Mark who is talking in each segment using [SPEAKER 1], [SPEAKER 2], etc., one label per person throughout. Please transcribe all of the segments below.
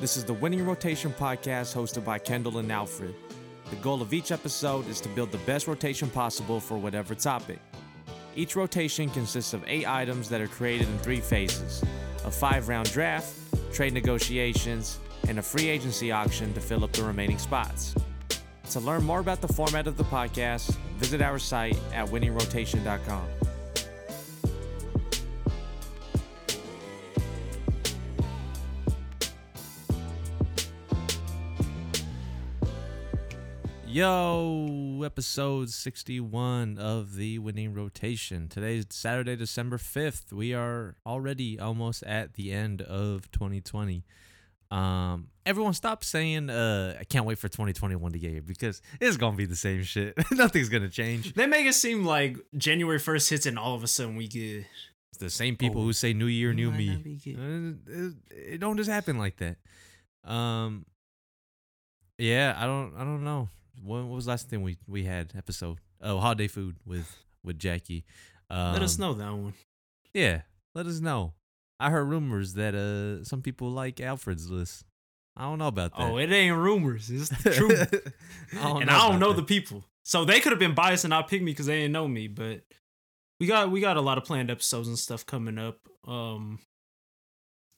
[SPEAKER 1] This is the Winning Rotation podcast hosted by Kendall and Alfred. The goal of each episode is to build the best rotation possible for whatever topic. Each rotation consists of eight items that are created in three phases a five round draft, trade negotiations, and a free agency auction to fill up the remaining spots. To learn more about the format of the podcast, visit our site at winningrotation.com. Yo, episode 61 of the winning rotation. Today's Saturday, December 5th. We are already almost at the end of 2020. Um, everyone stop saying uh I can't wait for 2021 to get here because it's gonna be the same shit. Nothing's gonna change.
[SPEAKER 2] They make it seem like January 1st hits and all of a sudden we get
[SPEAKER 1] It's the same people
[SPEAKER 2] Oh,
[SPEAKER 1] who say New Year, New Me.
[SPEAKER 2] not be good.
[SPEAKER 1] Uh, It, it don't just happen like that. Um, yeah, I don't, I don't know. What, what was the last thing we we had episode? Oh, holiday food with with Jackie. Um,
[SPEAKER 2] let us know that one.
[SPEAKER 1] Yeah, let us know. I heard rumors that uh some people like Alfred's list. I don't know about that.
[SPEAKER 2] Oh, it ain't rumors. It's the truth.
[SPEAKER 1] I
[SPEAKER 2] and I don't know
[SPEAKER 1] that.
[SPEAKER 2] the people. So they could have been biased and not pick me because they didn't know me, but we got we got a lot of planned episodes and stuff coming up. Um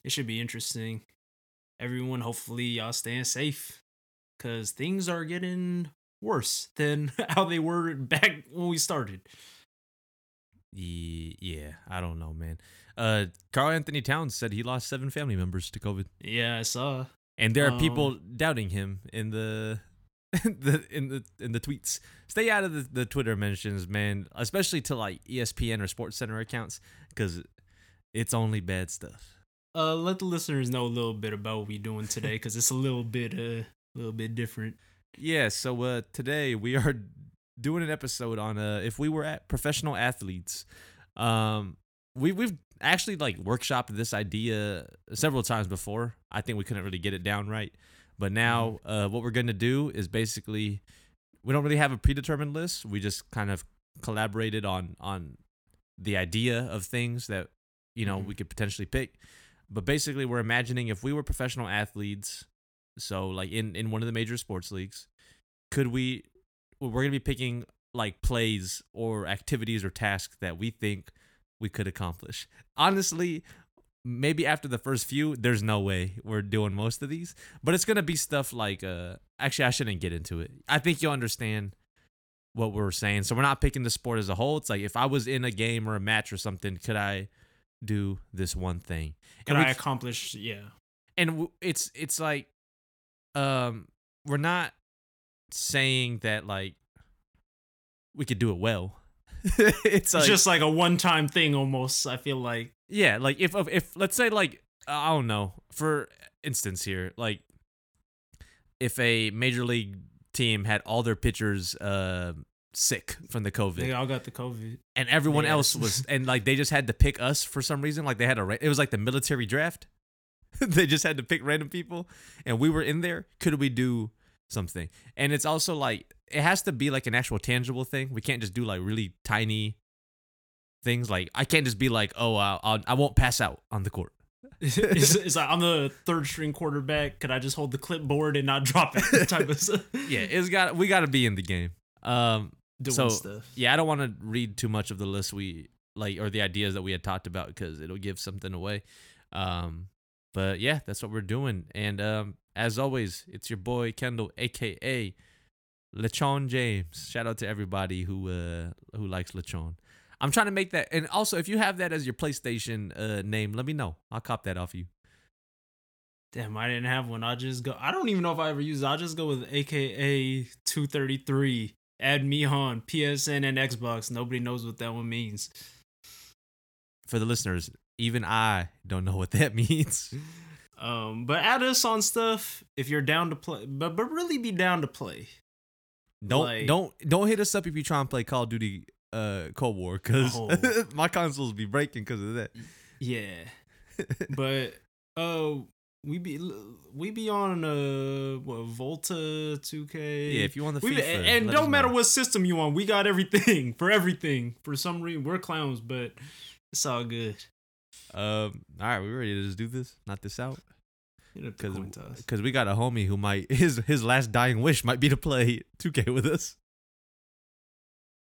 [SPEAKER 2] it should be interesting. Everyone, hopefully y'all staying safe. Cause things are getting worse than how they were back when we started.
[SPEAKER 1] Yeah, I don't know, man. Uh, Karl-Anthony Towns said he lost seven family members to COVID.
[SPEAKER 2] Yeah, I saw.
[SPEAKER 1] And there are people
[SPEAKER 2] Um,
[SPEAKER 1] doubting him in the the in the in the tweets. Stay out of the, the Twitter mentions, man, especially to like ESPN or Sports Center accounts cuz it's only bad stuff.
[SPEAKER 2] Uh, let the listeners know a little bit about what we're doing today, because it's a little bit uh, a little bit different.
[SPEAKER 1] Yeah, so uh today we are doing an episode on uh if we were at professional athletes. Um we we've actually like workshopped this idea several times before. I think we couldn't really get it down right. But now uh what we're going to do is basically we don't really have a predetermined list. We just kind of collaborated on on the idea of things that you know
[SPEAKER 2] Mhm.
[SPEAKER 1] we could potentially pick. But basically we're imagining if we were professional athletes so like in in one of the major sports leagues, could we we're going to be picking like plays or activities or tasks that we think we could accomplish. Honestly, maybe after the first few, there's no way we're doing most of these, but it's going to be stuff like uh actually I shouldn't get into it. I think you'll understand what we're saying. So we're not picking the sport as a whole. It's like if I was in a game or a match or something, could I do this one thing?
[SPEAKER 2] Could
[SPEAKER 1] we
[SPEAKER 2] I accomplish? Yeah.
[SPEAKER 1] and w- it's it's like um we're not saying that like we could do it well it's
[SPEAKER 2] It's
[SPEAKER 1] like
[SPEAKER 2] just like a one-time thing, almost. I feel like.
[SPEAKER 1] yeah like if if- if let's say like i don't know for instance here like if a major league team had all their pitchers uh sick from the covid
[SPEAKER 2] They all got the COVID.
[SPEAKER 1] and everyone else was and like they just had to pick us for some reason like they had a it was like the military draft they just had to pick random people and we were in there could we do something and it's also like it has to be like an actual tangible thing we can't just do like really tiny things like i can't just be like oh I'll, I'll, i won't pass out on the court
[SPEAKER 2] it's, it's like I'm the third string quarterback. Could I just hold the clipboard and not drop it? Type of stuff.
[SPEAKER 1] yeah it's got we got to be in the game um
[SPEAKER 2] Doing
[SPEAKER 1] so
[SPEAKER 2] stuff.
[SPEAKER 1] yeah i don't want to read too much of the list we like or the ideas that we had talked about because it'll give something away um but yeah that's what we're doing and um as always it's your boy kendall aka lechon james shout out to everybody who uh who likes lechon i'm trying to make that and also if you have that as your playstation uh name let me know i'll cop that off you
[SPEAKER 2] Damn, I didn't have one. I'll just go. I don't even know if I ever use it. I'll just go with AKA 233. Add me on PSN and Xbox. Nobody knows what that one means.
[SPEAKER 1] for the listeners even i don't know what that means
[SPEAKER 2] Um, but add us on stuff if you're down to play. But but really be down to play.
[SPEAKER 1] Don't
[SPEAKER 2] Like-
[SPEAKER 1] don't don't hit us up if you try and play Call of Duty uh Cold War because
[SPEAKER 2] Oh.
[SPEAKER 1] my consoles be breaking because of that.
[SPEAKER 2] Yeah. but uh we be we be on uh what Volta 2K.
[SPEAKER 1] Yeah, if you want the
[SPEAKER 2] we be,
[SPEAKER 1] FIFA,
[SPEAKER 2] and
[SPEAKER 1] us
[SPEAKER 2] matter
[SPEAKER 1] know.
[SPEAKER 2] what system you want, we got everything for everything. For some reason, we're clowns, but it's all good.
[SPEAKER 1] Um, all right, we ready to just do this? Not this out.
[SPEAKER 2] Hit up the
[SPEAKER 1] because because we got a homie who might his his last dying wish might be to play 2K with us.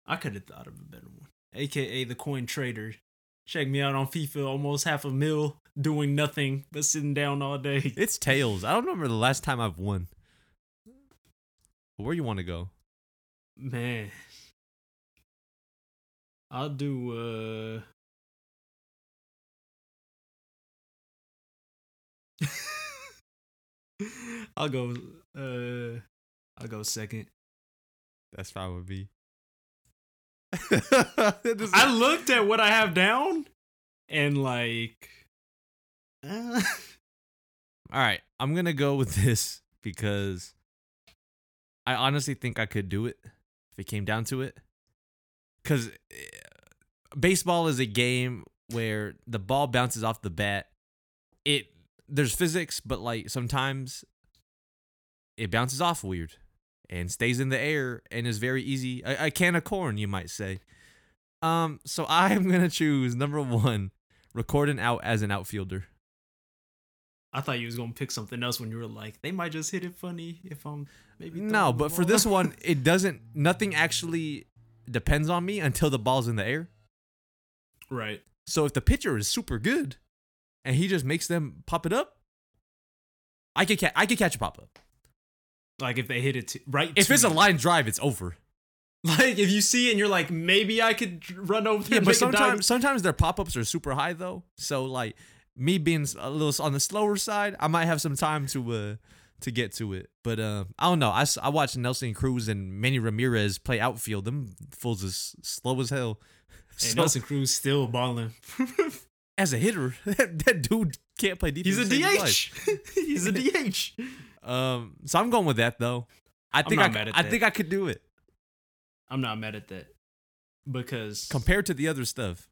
[SPEAKER 2] I could have thought of a better one. AKA the coin trader. Check me out on FIFA, almost half a mil, doing nothing but sitting down all day.
[SPEAKER 1] It's tails. I don't remember the last time I've won. Where you want to go?
[SPEAKER 2] Man. I'll do uh I'll go uh I'll go second.
[SPEAKER 1] That's fine with me.
[SPEAKER 2] I looked at what I have down and like uh,
[SPEAKER 1] All right, I'm gonna go with this because I honestly think I could do it if it came down to it. Because baseball is a game where the ball bounces off the bat. It there's physics, but like sometimes it bounces off weird and stays in the air and is very easy. A, a can of corn, you might say. Um, so I'm gonna choose number one, recording out as an outfielder.
[SPEAKER 2] I thought you was gonna pick something else when you were like, they might just hit it funny if I'm maybe
[SPEAKER 1] No, but for this one, it doesn't. Nothing actually depends on me until the ball's in the air.
[SPEAKER 2] right.
[SPEAKER 1] So if the pitcher is super good, and he just makes them pop it up, I could catch. I could catch a pop up.
[SPEAKER 2] Like if they hit it to, right.
[SPEAKER 1] If it's a line drive, it's over.
[SPEAKER 2] like if you see it and you're like, maybe I could run over there.
[SPEAKER 1] Yeah, but sometimes sometimes their pop ups are super high though. So like me being a little on the slower side, I might have some time to uh to get to it. But um, I don't know. I, I watched Nelson Cruz and Manny Ramirez play outfield. Them fools is slow as hell.
[SPEAKER 2] Hey,
[SPEAKER 1] So-
[SPEAKER 2] Nelson Cruz still balling.
[SPEAKER 1] as a hitter, that, that dude can't play defense.
[SPEAKER 2] He's a
[SPEAKER 1] to save his life.
[SPEAKER 2] DH. He's a DH.
[SPEAKER 1] Um, so I'm going with that though. I think I, I
[SPEAKER 2] that.
[SPEAKER 1] think I could do it
[SPEAKER 2] I'm not mad at that because
[SPEAKER 1] compared to the other stuff.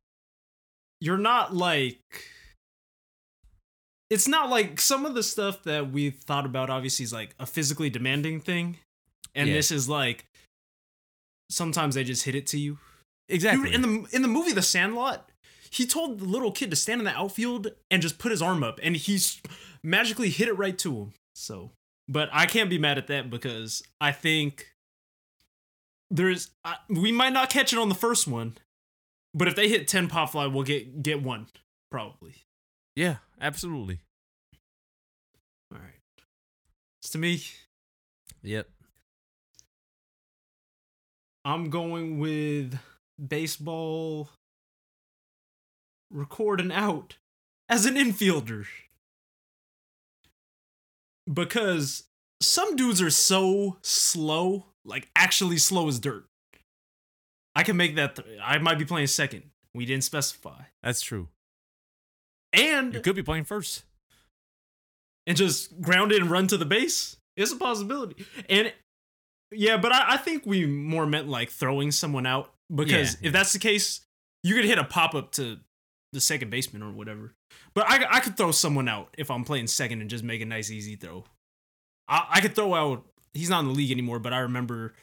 [SPEAKER 2] you're not like it's not like some of the stuff that we thought about obviously is like a physically demanding thing and
[SPEAKER 1] Yeah.
[SPEAKER 2] this is like sometimes they just hit it to you
[SPEAKER 1] Exactly.
[SPEAKER 2] Dude, in the in the movie the sandlot he told the little kid to stand in the outfield and just put his arm up and he's magically hit it right to him so but i can't be mad at that because i think there's I, we might not catch it on the first one but if they hit 10 pop fly we'll get get one probably
[SPEAKER 1] yeah, absolutely.
[SPEAKER 2] all right it's to me
[SPEAKER 1] Yep.
[SPEAKER 2] i'm going with baseball recording out as an infielder. Because some dudes are so slow like actually slow as dirt. I can make that th- i might be playing second. We didn't specify.
[SPEAKER 1] That's true.
[SPEAKER 2] and
[SPEAKER 1] You could be playing first.
[SPEAKER 2] and just ground it and run to the base? It's a possibility. And yeah but i, I think we more meant like throwing someone out. Because
[SPEAKER 1] Yeah, yeah.
[SPEAKER 2] if that's the case you could hit a pop-up to the second baseman or whatever but i, I could throw someone out if i'm playing second and just make a nice easy throw i, I could throw out he's not in the league anymore but i remember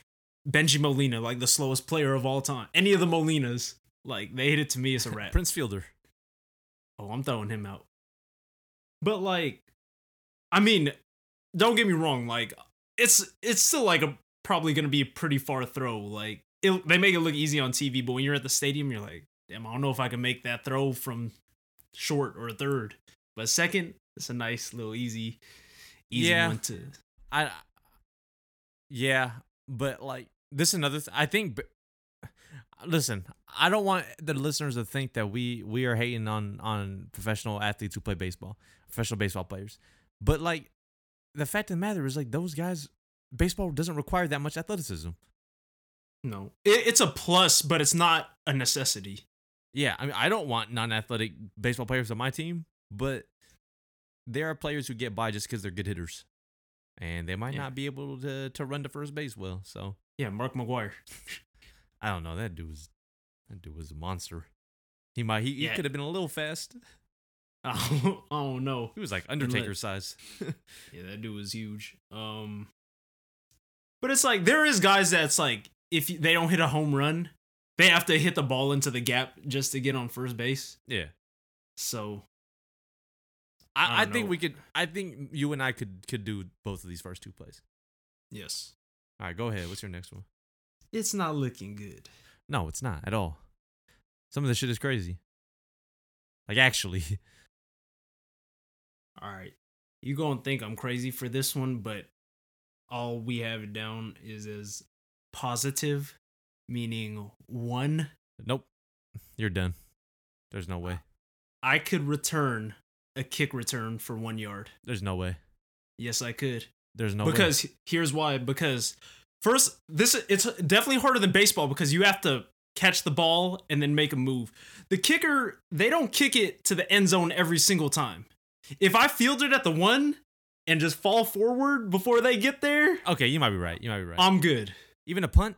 [SPEAKER 2] bengie molina like the slowest player of all time any of the molinas like they hit it to me as a wrap
[SPEAKER 1] Prince Fielder.
[SPEAKER 2] Oh, I'm throwing him out. But like, I mean, don't get me wrong. Like, it's it's still like a probably gonna be a pretty far throw. Like, it, they make it look easy on TV, but when you're at the stadium, you're like, damn, I don't know if I can make that throw from short or third. But second, it's a nice little easy, easy
[SPEAKER 1] Yeah.
[SPEAKER 2] one to.
[SPEAKER 1] I. Yeah, but like this is another. Th- I think. b- Listen, I don't want the listeners to think that we we are hating on on professional athletes who play baseball, professional baseball players. But like, the fact of the matter is, like those guys, baseball doesn't require that much athleticism.
[SPEAKER 2] No, it, it's a plus, but it's not a necessity.
[SPEAKER 1] Yeah, I mean, I don't want non-athletic baseball players on my team, but there are players who get by just because they're good hitters, and they might
[SPEAKER 2] Yeah.
[SPEAKER 1] not be able to to run to first base well. So
[SPEAKER 2] Yeah, Mark McGwire.
[SPEAKER 1] I don't know. That dude was that dude was a monster. He might he, he could have been a little fast.
[SPEAKER 2] Oh, oh no.
[SPEAKER 1] He was like Undertaker size.
[SPEAKER 2] Yeah, that dude was huge. Um, but it's like there is guys that's like if they don't hit a home run, they have to hit the ball into the gap just to get on first base.
[SPEAKER 1] yeah.
[SPEAKER 2] So
[SPEAKER 1] I, I
[SPEAKER 2] don't
[SPEAKER 1] think we could. I think you and I could could do both of these first two plays.
[SPEAKER 2] Yes.
[SPEAKER 1] All right, go ahead. What's your next one?
[SPEAKER 2] It's not looking good.
[SPEAKER 1] No, it's not at all. Some of this shit is crazy. Like actually,
[SPEAKER 2] All right. You gonna think I'm crazy for this one, but all we have down is as positive, meaning one.
[SPEAKER 1] nope. You're done. There's no way.
[SPEAKER 2] I could return a kick return for one yard.
[SPEAKER 1] There's no way.
[SPEAKER 2] Yes, I could.
[SPEAKER 1] There's no way.
[SPEAKER 2] because here's why. Because first, this it's definitely harder than baseball because you have to catch the ball and then make a move. The kicker, they don't kick it to the end zone every single time. If I field it at the one and just fall forward before they get there,
[SPEAKER 1] Okay, you might be right. You might be right.
[SPEAKER 2] I'm good.
[SPEAKER 1] Even a punt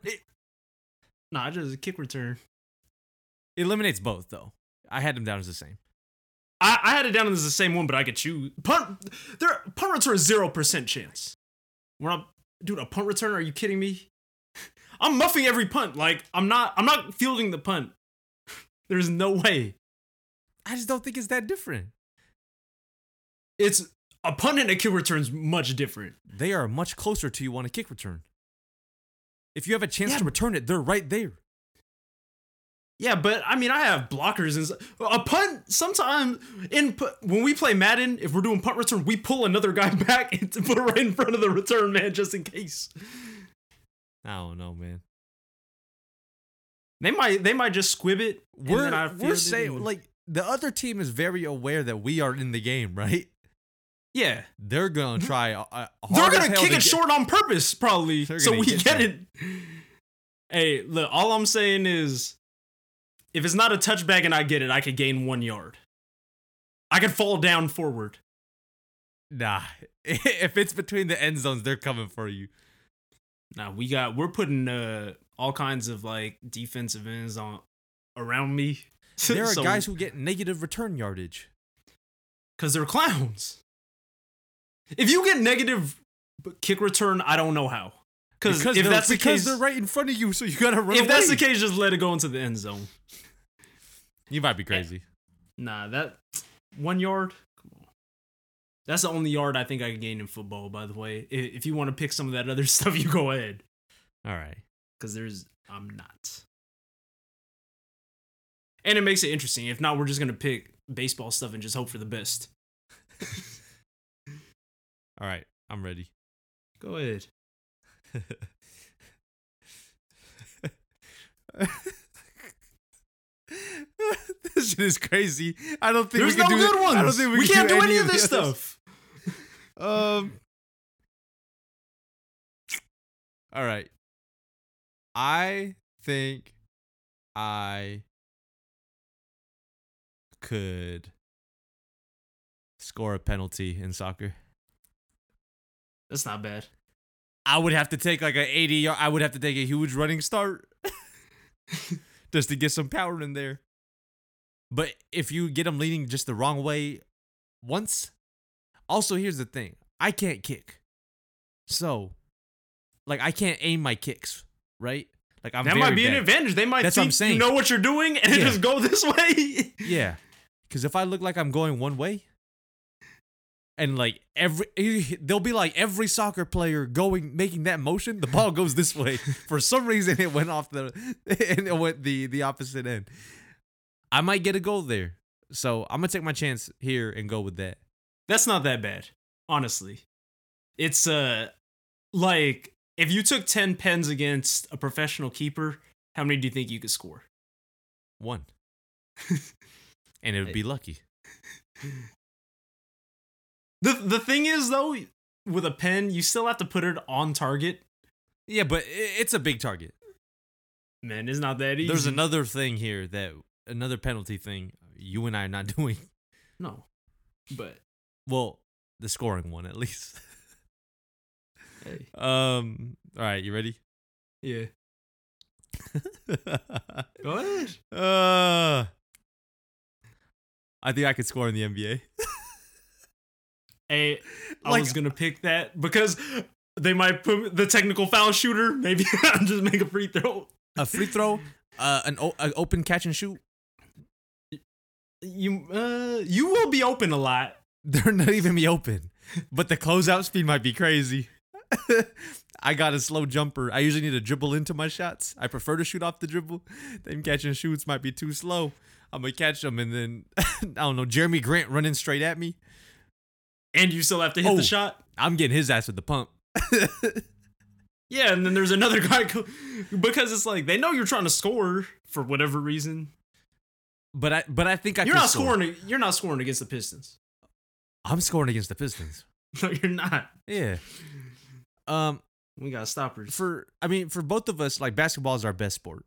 [SPEAKER 2] Nah, just a kick return.
[SPEAKER 1] it eliminates both though. I had them down as the same.
[SPEAKER 2] I, I had it down as the same one, but I could choose punt. There, punt return zero percent chance. We're not, dude. A punt return? Are you kidding me? I'm muffing every punt. Like I'm not. I'm not fielding the punt. There's no way.
[SPEAKER 1] I just don't think it's that different.
[SPEAKER 2] It's a punt and a kick return's much different.
[SPEAKER 1] They are much closer to you on a kick return. If you have a chance
[SPEAKER 2] Yeah.
[SPEAKER 1] to return it, they're right there.
[SPEAKER 2] Yeah, but I mean, I have blockers and a punt. Sometimes in when we play Madden, if we're doing punt return, we pull another guy back and to put it right in front of the return man just in case.
[SPEAKER 1] I don't know, man.
[SPEAKER 2] They might. They might just squib it.
[SPEAKER 1] We're we're saying like the other team is very aware that we are in the game, right?
[SPEAKER 2] Yeah.
[SPEAKER 1] They're gonna try. Uh, uh,
[SPEAKER 2] They're gonna kick
[SPEAKER 1] to
[SPEAKER 2] it
[SPEAKER 1] get-
[SPEAKER 2] short on purpose, probably, so we
[SPEAKER 1] get
[SPEAKER 2] get it. Hey, look, all I'm saying is, if it's not a touchback and I get it, I could gain one yard. I could fall down forward.
[SPEAKER 1] Nah, if it's between the end zones, they're coming for you.
[SPEAKER 2] Now we got we're putting uh all kinds of like defensive ends on around me.
[SPEAKER 1] There are guys who get negative return yardage.
[SPEAKER 2] because they're clowns. If you get negative kick return, I don't know how. Because if that's the
[SPEAKER 1] because
[SPEAKER 2] case,
[SPEAKER 1] they're right in front of you, so you gotta run.
[SPEAKER 2] if that's the case, just let it go into the end zone.
[SPEAKER 1] you might be crazy.
[SPEAKER 2] Nah, that one yard. Come on. That's the only yard I think I can gain in football. By the way, if you want to pick some of that other stuff, you go ahead.
[SPEAKER 1] All right.
[SPEAKER 2] Because there's, I'm not. And it makes it interesting. If not, we're just gonna pick baseball stuff and just hope for the best.
[SPEAKER 1] All right. I'm ready.
[SPEAKER 2] Go ahead.
[SPEAKER 1] this shit is crazy. I don't think
[SPEAKER 2] There's
[SPEAKER 1] we
[SPEAKER 2] no
[SPEAKER 1] can do
[SPEAKER 2] good
[SPEAKER 1] it-
[SPEAKER 2] ones.
[SPEAKER 1] I don't think we,
[SPEAKER 2] we
[SPEAKER 1] can
[SPEAKER 2] can't do any
[SPEAKER 1] of
[SPEAKER 2] of this stuff.
[SPEAKER 1] Um. All right. I think I could score a penalty in soccer.
[SPEAKER 2] That's not bad.
[SPEAKER 1] I would have to take like an 80 yard, I would have to take a huge running start just to get some power in there. But if you get them leaning just the wrong way once, also here's the thing I can't kick. So, like, I can't aim my kicks, right? Like, I'm
[SPEAKER 2] that might be
[SPEAKER 1] bad.
[SPEAKER 2] an advantage. They might
[SPEAKER 1] That's
[SPEAKER 2] think you know what you're doing and
[SPEAKER 1] Yeah.
[SPEAKER 2] just go this way.
[SPEAKER 1] Yeah. Because if I look like I'm going one way, and like every, they'll be like every soccer player going, making that motion, the ball goes this way. For some reason, it went off the, and it went the, the opposite end. I might get a goal there. So I'm going to take my chance here and go with that.
[SPEAKER 2] That's not that bad, honestly. It's uh like if you took 10 pens against a professional keeper, how many do you think you could score?
[SPEAKER 1] One. and it would be lucky.
[SPEAKER 2] The the thing is though, with a pen, you still have to put it on target.
[SPEAKER 1] Yeah, but it's a big target.
[SPEAKER 2] Man, it's not that easy.
[SPEAKER 1] There's another thing here that, another penalty thing you and I are not doing.
[SPEAKER 2] no. But
[SPEAKER 1] Well, the scoring one at least.
[SPEAKER 2] hey,
[SPEAKER 1] um. All right, you ready?
[SPEAKER 2] yeah. Go ahead.
[SPEAKER 1] uh, I think I could score in the NBA.
[SPEAKER 2] Hey, I
[SPEAKER 1] Like-
[SPEAKER 2] was gonna pick that because they might put the technical foul shooter. Maybe I'll just make a free throw.
[SPEAKER 1] A free throw, uh, an, o- an open catch and shoot.
[SPEAKER 2] You uh, you will be open a lot.
[SPEAKER 1] they're not even be open, but the closeout speed might be crazy. I got a slow jumper. I usually need to dribble into my shots. I prefer to shoot off the dribble. Them catch and shoots might be too slow. I'm gonna catch them and then I don't know. Jerami Grant running straight at me.
[SPEAKER 2] And you still have to hit
[SPEAKER 1] Oh.
[SPEAKER 2] the shot.
[SPEAKER 1] I'm getting his ass with the pump.
[SPEAKER 2] Yeah, and then there's another guy co- because it's like they know you're trying to score for whatever reason.
[SPEAKER 1] But I but I think I
[SPEAKER 2] You're not
[SPEAKER 1] score.
[SPEAKER 2] scoring. You're not scoring against the Pistons.
[SPEAKER 1] I'm scoring against the Pistons.
[SPEAKER 2] No, you're not.
[SPEAKER 1] Yeah. Um
[SPEAKER 2] We got stoppers,
[SPEAKER 1] for I mean for both of us like basketball is our best sport.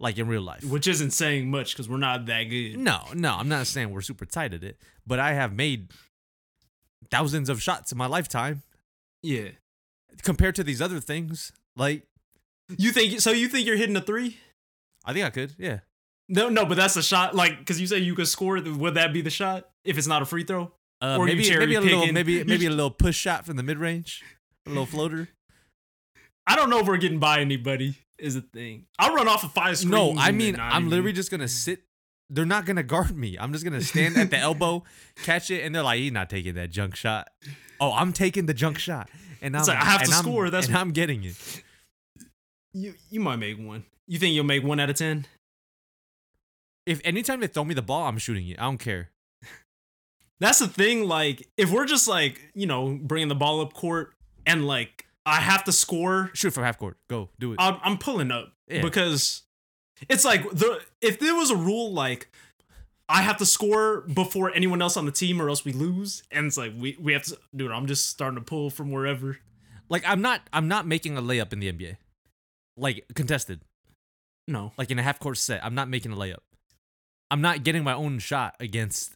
[SPEAKER 1] Like in real life.
[SPEAKER 2] which isn't saying much because we're not that good.
[SPEAKER 1] No, no, I'm not saying we're super tight at it, but I have made thousands of shots in my lifetime
[SPEAKER 2] Yeah.
[SPEAKER 1] compared to these other things. Like
[SPEAKER 2] You think so? You think you're hitting a three?
[SPEAKER 1] I think I could, yeah.
[SPEAKER 2] No, no, but that's a shot. Like, because you say you could score. Would that be the shot if it's not a free throw?
[SPEAKER 1] Uh,
[SPEAKER 2] Or
[SPEAKER 1] maybe maybe a little maybe maybe a little push shot from the mid range, a little floater.
[SPEAKER 2] I don't know if we're getting by anybody. Is the thing. I'll run off of five.
[SPEAKER 1] No, I mean I'm
[SPEAKER 2] even-
[SPEAKER 1] literally just gonna sit. They're not gonna guard me. I'm just gonna stand at the elbow, catch it, and they're like, "He's not taking that junk shot." Oh, I'm taking the junk shot, and I'm
[SPEAKER 2] like, I have to
[SPEAKER 1] I'm-
[SPEAKER 2] score, that's
[SPEAKER 1] and
[SPEAKER 2] what-
[SPEAKER 1] I'm getting it.
[SPEAKER 2] You you might make one. You think you'll make one out of ten?
[SPEAKER 1] If anytime they throw me the ball, I'm shooting it. I don't care.
[SPEAKER 2] That's the thing. Like, if we're just like you know bringing the ball up court and like I have to score,
[SPEAKER 1] Shoot from half court. Go do it.
[SPEAKER 2] I'm, I'm pulling up
[SPEAKER 1] Yeah.
[SPEAKER 2] because it's like the if there was a rule like I have to score before anyone else on the team or else we lose, and it's like we we have to, dude. I'm just starting to pull from wherever.
[SPEAKER 1] Like I'm not I'm not making a layup in the NBA. Like contested.
[SPEAKER 2] No,
[SPEAKER 1] Like in a half court set. I'm not making a layup. I'm not getting my own shot against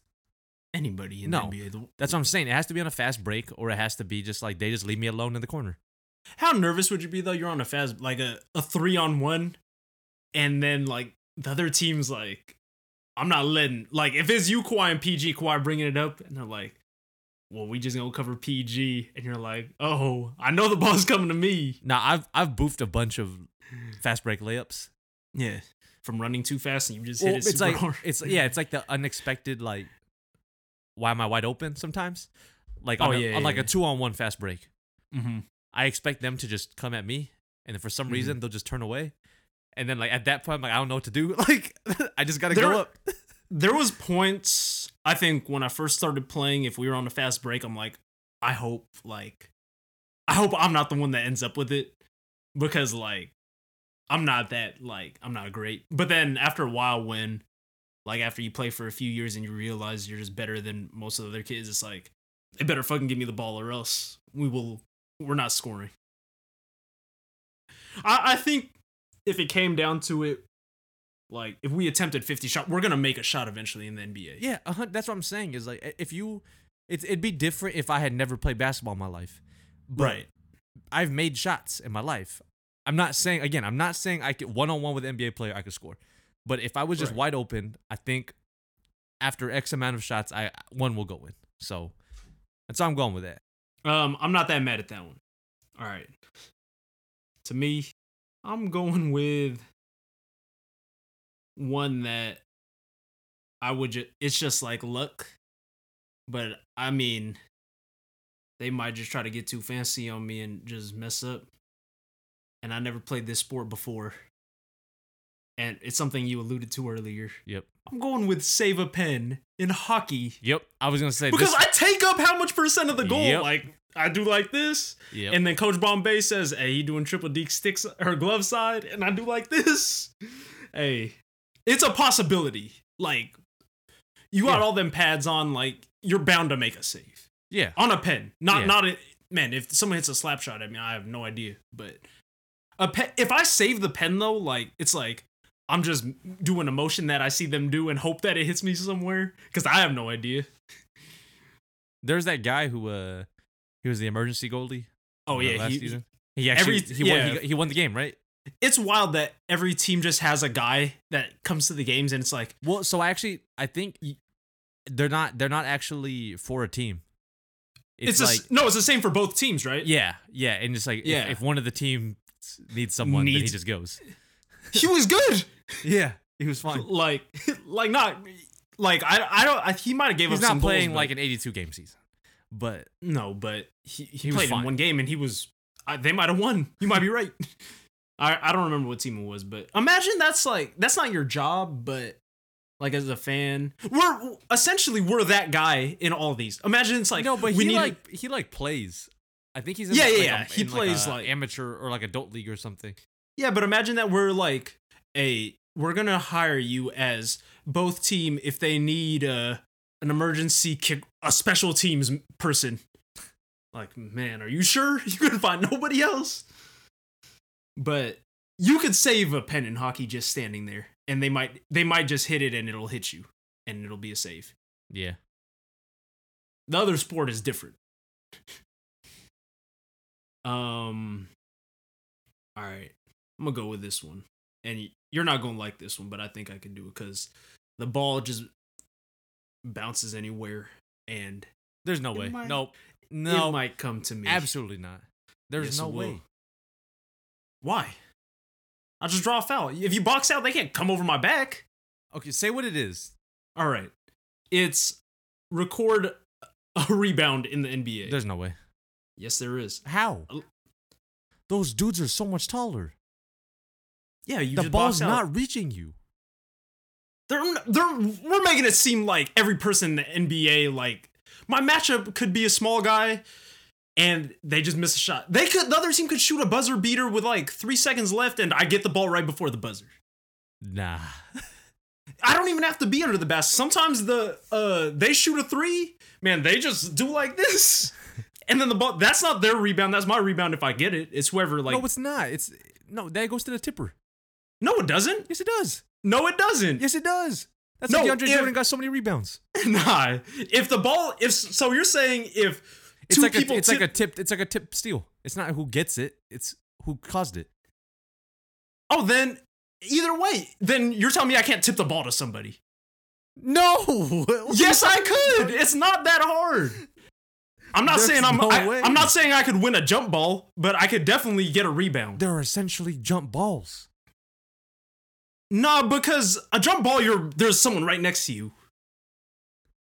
[SPEAKER 2] anybody in
[SPEAKER 1] No.
[SPEAKER 2] the NBA.
[SPEAKER 1] That's what I'm saying. It has to be on a fast break or it has to be just like they just leave me alone in the corner.
[SPEAKER 2] How nervous would you be though? You're on a fast like a, a three on one, and then like the other team's like, I'm not letting like if it's you Kawhi and PG Kawhi bringing it up, and they're like, well we just gonna cover PG, and you're like, oh I know the ball's coming to me.
[SPEAKER 1] Now I've I've boofed a bunch of fast break layups.
[SPEAKER 2] Yeah, from running too fast and you just
[SPEAKER 1] Well,
[SPEAKER 2] hit it
[SPEAKER 1] it's
[SPEAKER 2] super
[SPEAKER 1] like
[SPEAKER 2] hard.
[SPEAKER 1] it's yeah, it's like the unexpected like why am I wide open sometimes? Like on,
[SPEAKER 2] Oh,
[SPEAKER 1] a-
[SPEAKER 2] yeah,
[SPEAKER 1] on
[SPEAKER 2] yeah,
[SPEAKER 1] like
[SPEAKER 2] yeah.
[SPEAKER 1] a two on one fast break.
[SPEAKER 2] mm-hmm.
[SPEAKER 1] I expect them to just come at me, and for some
[SPEAKER 2] Mhm.
[SPEAKER 1] reason they'll just turn away, and then like at that point, I'm like I don't know what to do. Like I just gotta
[SPEAKER 2] There-
[SPEAKER 1] go up.
[SPEAKER 2] There was points I think when I first started playing. If we were on a fast break, I'm like, I hope like, I hope I'm not the one that ends up with it because like, I'm not that like I'm not great. But then after a while, when like after you play for a few years and you realize you're just better than most of the other kids, it's like they better fucking give me the ball or else we will we're not scoring. I, I think if it came down to it, like if we attempted 50 shot, we're gonna make a shot eventually in the NBA.
[SPEAKER 1] Yeah, uh that's what I'm saying. Is like if you, it's it'd be different if I had never played basketball in my life. But
[SPEAKER 2] Right.
[SPEAKER 1] I've made shots in my life. I'm not saying again. I'm not saying I could one on one with an NBA player I could score. But if I was just
[SPEAKER 2] Right.
[SPEAKER 1] wide open, I think after X amount of shots, I one will go in. So that's how I'm going with that.
[SPEAKER 2] Um, I'm not that mad at that one. All right. To me, I'm going with one that I would just. It's just like luck, but I mean, they might just try to get too fancy on me and just mess up. And I never played this sport before, and it's something you alluded to earlier.
[SPEAKER 1] Yep.
[SPEAKER 2] I'm going with save a pen in hockey
[SPEAKER 1] Yep. I was gonna say
[SPEAKER 2] because
[SPEAKER 1] this,
[SPEAKER 2] I take up how much percent of the goal.
[SPEAKER 1] Yep.
[SPEAKER 2] Like I do like this,
[SPEAKER 1] Yep.
[SPEAKER 2] and then Coach Bombay says, "Hey, you doing triple D sticks her glove side," and I do like this. Hey, it's a possibility. Like you got
[SPEAKER 1] Yeah.
[SPEAKER 2] all them pads on, like you're bound to make a save
[SPEAKER 1] yeah.
[SPEAKER 2] on a pen. Not
[SPEAKER 1] Yeah.
[SPEAKER 2] not a man. If someone hits a slap shot at me, I have no idea. But a pen. If I save the pen though, like it's like. I'm just doing a motion that I see them do and hope that it hits me somewhere because I have no idea.
[SPEAKER 1] There's that guy who uh he was the emergency goalie.
[SPEAKER 2] Oh
[SPEAKER 1] uh,
[SPEAKER 2] yeah,
[SPEAKER 1] last
[SPEAKER 2] he,
[SPEAKER 1] season. He actually
[SPEAKER 2] every-
[SPEAKER 1] he won he, he won the game, right?
[SPEAKER 2] it's wild that every team just has a guy that comes to the games and it's like
[SPEAKER 1] Well, so I actually I think they're not they're not actually for a team.
[SPEAKER 2] it's,
[SPEAKER 1] It's, like
[SPEAKER 2] just, no, it's the same for both teams, right?
[SPEAKER 1] yeah, yeah, and it's like
[SPEAKER 2] Yeah.
[SPEAKER 1] if, if one of the teams needs someone, then he just goes.
[SPEAKER 2] He was good.
[SPEAKER 1] Yeah, he was fine.
[SPEAKER 2] like like not like I I don't I, he might have gave
[SPEAKER 1] He's
[SPEAKER 2] up
[SPEAKER 1] not
[SPEAKER 2] some
[SPEAKER 1] playing
[SPEAKER 2] goals,
[SPEAKER 1] like an 82 game season, but
[SPEAKER 2] no, but he, he,
[SPEAKER 1] He was
[SPEAKER 2] played in one game and he was I, they might have won. You might be right. I I don't remember what team it was, but imagine that's like that's not your job, but like as a fan, we're essentially we're that guy in all these. Imagine it's like
[SPEAKER 1] no, but
[SPEAKER 2] we
[SPEAKER 1] he
[SPEAKER 2] need
[SPEAKER 1] like he like plays. I think he's in
[SPEAKER 2] Yeah,
[SPEAKER 1] like,
[SPEAKER 2] yeah,
[SPEAKER 1] a-
[SPEAKER 2] yeah. He plays,
[SPEAKER 1] a
[SPEAKER 2] like-
[SPEAKER 1] amateur or like adult league or something.
[SPEAKER 2] Yeah, but imagine that we're like a we're gonna hire you as both team if they need uh, an emergency kick a special teams person. Like, man, are you sure you couldn't find nobody else? But you could save a pen in hockey just standing there, and they might they might just hit it and it'll hit you, and it'll be a save.
[SPEAKER 1] Yeah.
[SPEAKER 2] The other sport is different. um all right. I'm to go with this one. And you're not to like this one, but I think I can do it cuz the ball just bounces anywhere and
[SPEAKER 1] There's no way.
[SPEAKER 2] might-
[SPEAKER 1] nope. No, it
[SPEAKER 2] might come to me.
[SPEAKER 1] Absolutely not. There's
[SPEAKER 2] Yes,
[SPEAKER 1] no way.
[SPEAKER 2] Why? I'll just draw a foul. If you box out, they can't come over my back.
[SPEAKER 1] Okay, say what it is.
[SPEAKER 2] All right. It's record a rebound in the NBA.
[SPEAKER 1] There's no way.
[SPEAKER 2] yes, there is.
[SPEAKER 1] How? Those dudes are so much taller.
[SPEAKER 2] Yeah, you
[SPEAKER 1] the ball's not reaching you.
[SPEAKER 2] They're they're we're making it seem like every person in the NBA like my matchup could be a small guy and they just miss a shot. They could the other team could shoot a buzzer beater with like 3 seconds left and I get the ball right before the buzzer.
[SPEAKER 1] Nah.
[SPEAKER 2] I don't even have to be under the basket. Sometimes the uh they shoot a 3, man, they just do like this. And then the ball that's not their rebound, that's my rebound if I get it. It's whoever like
[SPEAKER 1] no, it's not. It's no. That goes to the tipper.
[SPEAKER 2] No, it doesn't.
[SPEAKER 1] Yes, it does.
[SPEAKER 2] No, it doesn't.
[SPEAKER 1] Yes, it does. That's
[SPEAKER 2] No,
[SPEAKER 1] why DeAndre
[SPEAKER 2] if-
[SPEAKER 1] Jordan got so many rebounds.
[SPEAKER 2] nah. If the ball if so you're saying if
[SPEAKER 1] It's
[SPEAKER 2] two
[SPEAKER 1] like a,
[SPEAKER 2] people
[SPEAKER 1] it's
[SPEAKER 2] tip-
[SPEAKER 1] like a tip. It's like a tip steal. It's not who gets it. It's who caused it.
[SPEAKER 2] Oh, then either way, then you're telling me I can't tip the ball to somebody.
[SPEAKER 1] No.
[SPEAKER 2] Yes, I could. It's not that hard. I'm not
[SPEAKER 1] There's
[SPEAKER 2] saying I'm
[SPEAKER 1] no
[SPEAKER 2] I, I'm not saying I could win a jump ball, but I could definitely get a rebound.
[SPEAKER 1] They're essentially jump balls.
[SPEAKER 2] Nah, because a jump ball you're there's someone right next to you.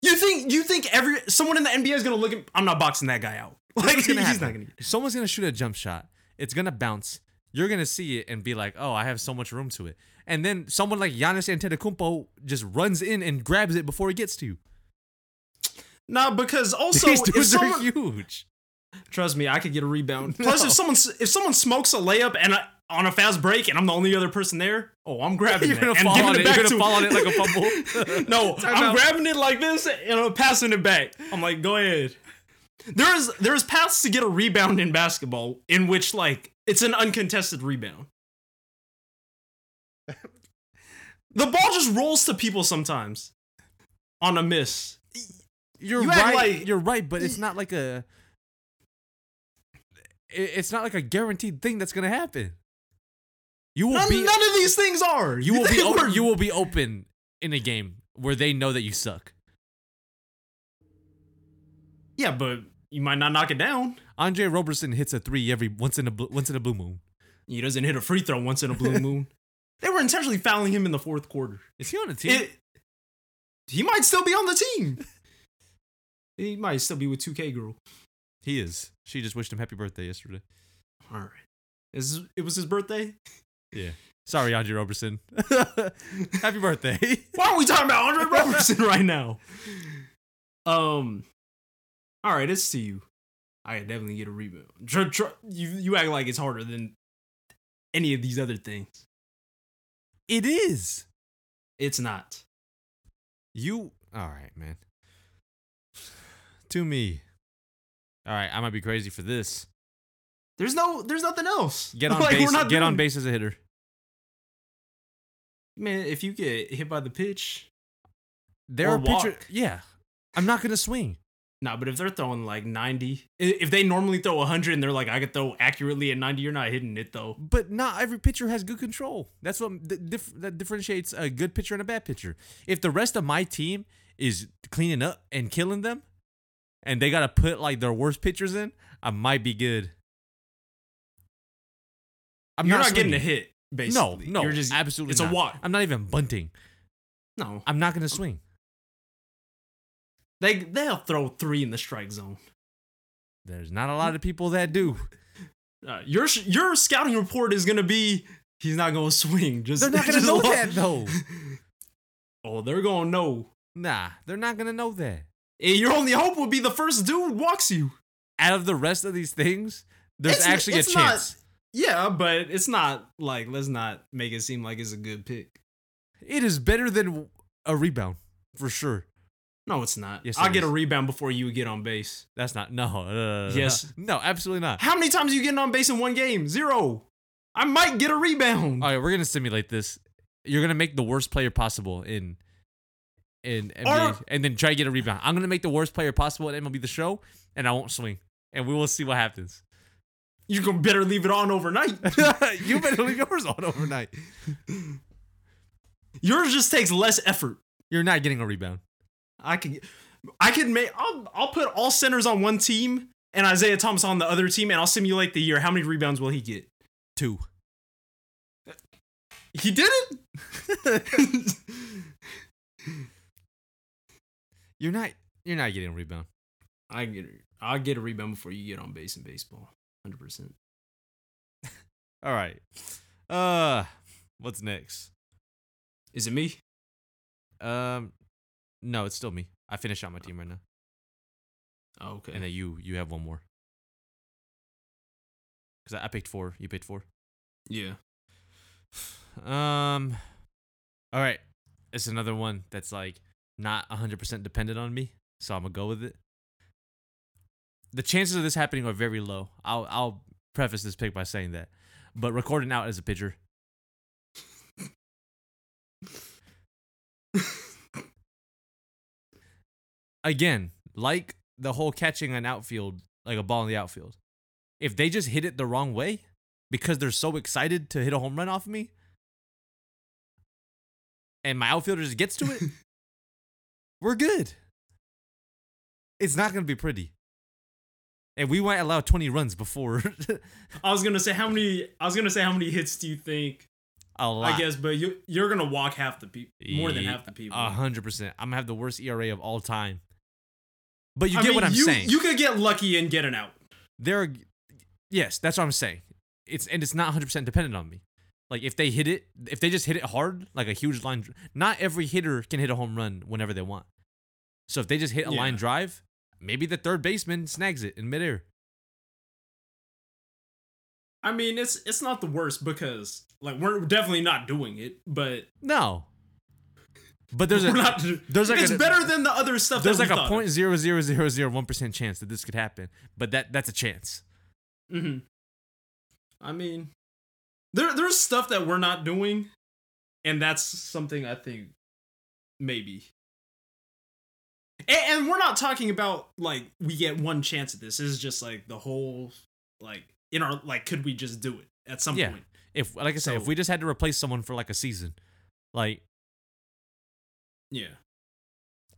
[SPEAKER 2] You think you think every someone in the NBA is going to look at I'm not boxing that guy out. Like
[SPEAKER 1] gonna
[SPEAKER 2] he's
[SPEAKER 1] happen?
[SPEAKER 2] not going to
[SPEAKER 1] Someone's gonna shoot a jump shot. It's gonna bounce. You're gonna see it and be like, "Oh, I have so much room to it." And then someone like Giannis Antetokounmpo just runs in and grabs it before he gets to you.
[SPEAKER 2] Nah, because also
[SPEAKER 1] These dudes are huge.
[SPEAKER 2] Trust me, I could get a rebound. Plus,
[SPEAKER 1] No.
[SPEAKER 2] if someone if someone smokes a layup and I, on a fast break and I'm the only other person there, oh, I'm grabbing
[SPEAKER 1] You're
[SPEAKER 2] it
[SPEAKER 1] gonna
[SPEAKER 2] and
[SPEAKER 1] fall
[SPEAKER 2] giving
[SPEAKER 1] on
[SPEAKER 2] it
[SPEAKER 1] it.
[SPEAKER 2] back
[SPEAKER 1] You're
[SPEAKER 2] to
[SPEAKER 1] gonna fall on it like a fumble.
[SPEAKER 2] no,
[SPEAKER 1] Time
[SPEAKER 2] I'm
[SPEAKER 1] out.
[SPEAKER 2] grabbing it like this and I'm passing it back. I'm like, go ahead. There is there's paths to get a rebound in basketball in which like it's an uncontested rebound. the ball just rolls to people sometimes on a miss.
[SPEAKER 1] You're
[SPEAKER 2] You
[SPEAKER 1] right.
[SPEAKER 2] like-
[SPEAKER 1] you're right, but it's not like a. It's not like a guaranteed thing that's gonna happen. You will
[SPEAKER 2] None,
[SPEAKER 1] be.
[SPEAKER 2] none of these things are.
[SPEAKER 1] you will be.
[SPEAKER 2] think
[SPEAKER 1] you will be open in a game where they know that you suck.
[SPEAKER 2] Yeah, but you might not knock it down.
[SPEAKER 1] Andre Roberson hits a three every once in a bl- once in a blue moon.
[SPEAKER 2] He doesn't hit a free throw once in a blue moon. they were intentionally fouling him in the fourth quarter.
[SPEAKER 1] Is he on a team?
[SPEAKER 2] It, he might still be on the team. he might still be with 2K girl.
[SPEAKER 1] he is. She just wished him happy birthday yesterday.
[SPEAKER 2] All right. Is it was his birthday?
[SPEAKER 1] Yeah. Sorry, Andre Roberson. happy birthday.
[SPEAKER 2] Why are we talking about Andre Robertson right now? Um. All right, it's to you. I can definitely get a rebound. Tr- tr- you you act like it's harder than any of these other things.
[SPEAKER 1] it is.
[SPEAKER 2] It's not.
[SPEAKER 1] You all right, man. To me. All right, I might be crazy for this.
[SPEAKER 2] There's no. There's nothing else.
[SPEAKER 1] Get on
[SPEAKER 2] Like,
[SPEAKER 1] base.
[SPEAKER 2] not
[SPEAKER 1] Get on base as a hitter.
[SPEAKER 2] Man, if you get hit by the pitch,
[SPEAKER 1] There are pitcher. Yeah, I'm not gonna swing.
[SPEAKER 2] nah. But if they're throwing like 90, if they normally throw 100 and they're like, I could throw accurately at 90, you're not hitting it though.
[SPEAKER 1] But not every pitcher has good control. That's what dif- that differentiates a good pitcher and a bad pitcher. If the rest of my team is cleaning up and killing them, and they gotta put like their worst pitchers in, I might be good. I'm
[SPEAKER 2] you're not, getting a hit. Basically,
[SPEAKER 1] No, no,
[SPEAKER 2] You're just
[SPEAKER 1] absolutely.
[SPEAKER 2] It's
[SPEAKER 1] not.
[SPEAKER 2] a walk.
[SPEAKER 1] I'm not even bunting.
[SPEAKER 2] No,
[SPEAKER 1] I'm not gonna swing.
[SPEAKER 2] They they'll throw three in the strike zone.
[SPEAKER 1] There's not a lot of people that do.
[SPEAKER 2] Uh, your your scouting report is gonna be he's not gonna swing. Just
[SPEAKER 1] They're not gonna know
[SPEAKER 2] lo-
[SPEAKER 1] that though.
[SPEAKER 2] Oh, they're gonna know.
[SPEAKER 1] Nah, they're not gonna know that.
[SPEAKER 2] And your only hope would be the first dude walks you.
[SPEAKER 1] Out of the rest of these things, there's
[SPEAKER 2] It's-
[SPEAKER 1] actually a
[SPEAKER 2] it's not-
[SPEAKER 1] chance.
[SPEAKER 2] Yeah, but it's not like let's not make it seem like it's a good pick.
[SPEAKER 1] It is better than a rebound for sure.
[SPEAKER 2] No, it's not.
[SPEAKER 1] Yes,
[SPEAKER 2] I'll
[SPEAKER 1] it
[SPEAKER 2] get a rebound before you get on base.
[SPEAKER 1] That's not no. Uh,
[SPEAKER 2] Yes.
[SPEAKER 1] no, absolutely not.
[SPEAKER 2] How many times are you getting on base in one game? Zero. I might get a rebound.
[SPEAKER 1] All right, we're gonna simulate this. You're gonna make the worst player possible in in NBA,
[SPEAKER 2] Or-
[SPEAKER 1] and then try to get a rebound. I'm gonna make the worst player possible at MLB the Show, and I won't swing, and we will see what happens.
[SPEAKER 2] You can better leave it on overnight.
[SPEAKER 1] you better leave yours on overnight.
[SPEAKER 2] Yours just takes less effort.
[SPEAKER 1] You're not getting a rebound.
[SPEAKER 2] I can, I can make. I'll, I'll put all centers on one team and Isaiah Thomas on the other team, and I'll simulate the year. How many rebounds will he get?
[SPEAKER 1] Two.
[SPEAKER 2] He did it.
[SPEAKER 1] You're not. You're not getting a rebound.
[SPEAKER 2] I get. I'll get a rebound before you get on base in baseball. Hundred percent.
[SPEAKER 1] All right. Uh, what's next?
[SPEAKER 2] Is it me?
[SPEAKER 1] Um, no, it's still me. I finished out my team right now,
[SPEAKER 2] Oh, okay.
[SPEAKER 1] and then you you have one more. Cause I, I picked four. You picked four.
[SPEAKER 2] yeah.
[SPEAKER 1] Um, all right. It's another one that's like not 100% dependent on me, so I'm gonna go with it. The chances of this happening are very low. I'll I'll preface this pick by saying that, but recording out as a pitcher. Again, like the whole catching an outfield, like a ball in the outfield. If they just hit it the wrong way because they're so excited to hit a home run off of me, and my outfielder just gets to it, we're good. It's not gonna be pretty. And we might allow 20 runs before
[SPEAKER 2] I was gonna say how many. I was gonna say how many hits do you think?
[SPEAKER 1] a lot.
[SPEAKER 2] I guess, but you you're gonna walk half the people, more than half the people.
[SPEAKER 1] A hundred percent. I'm gonna have the worst ERA of all time. But you
[SPEAKER 2] I
[SPEAKER 1] get
[SPEAKER 2] mean,
[SPEAKER 1] what I'm
[SPEAKER 2] you,
[SPEAKER 1] saying.
[SPEAKER 2] You could get lucky and get an out.
[SPEAKER 1] there are, yes, that's what I'm saying. It's and it's not 100 percent dependent on me. Like if they hit it, if they just hit it hard, like a huge line, not every hitter can hit a home run whenever they want. So if they just hit a line drive, maybe the third baseman snags it in midair.
[SPEAKER 2] I mean, it's it's not the worst because like we're definitely not doing it, but
[SPEAKER 1] No. But there's a
[SPEAKER 2] we're not.
[SPEAKER 1] there's like
[SPEAKER 2] it's
[SPEAKER 1] a-
[SPEAKER 2] better than the other stuff.
[SPEAKER 1] there's
[SPEAKER 2] that
[SPEAKER 1] like a point zero zero zero zero one percent chance that this could happen. But that that's a chance.
[SPEAKER 2] hmm I mean, there there's stuff that we're not doing, and that's something I think maybe. And, and we're not talking about like we get one chance at this. This is just like the whole like in our like could we just do it at some
[SPEAKER 1] Yeah.
[SPEAKER 2] point?
[SPEAKER 1] If like I said, if we just had to replace someone for like a season, like
[SPEAKER 2] Yeah.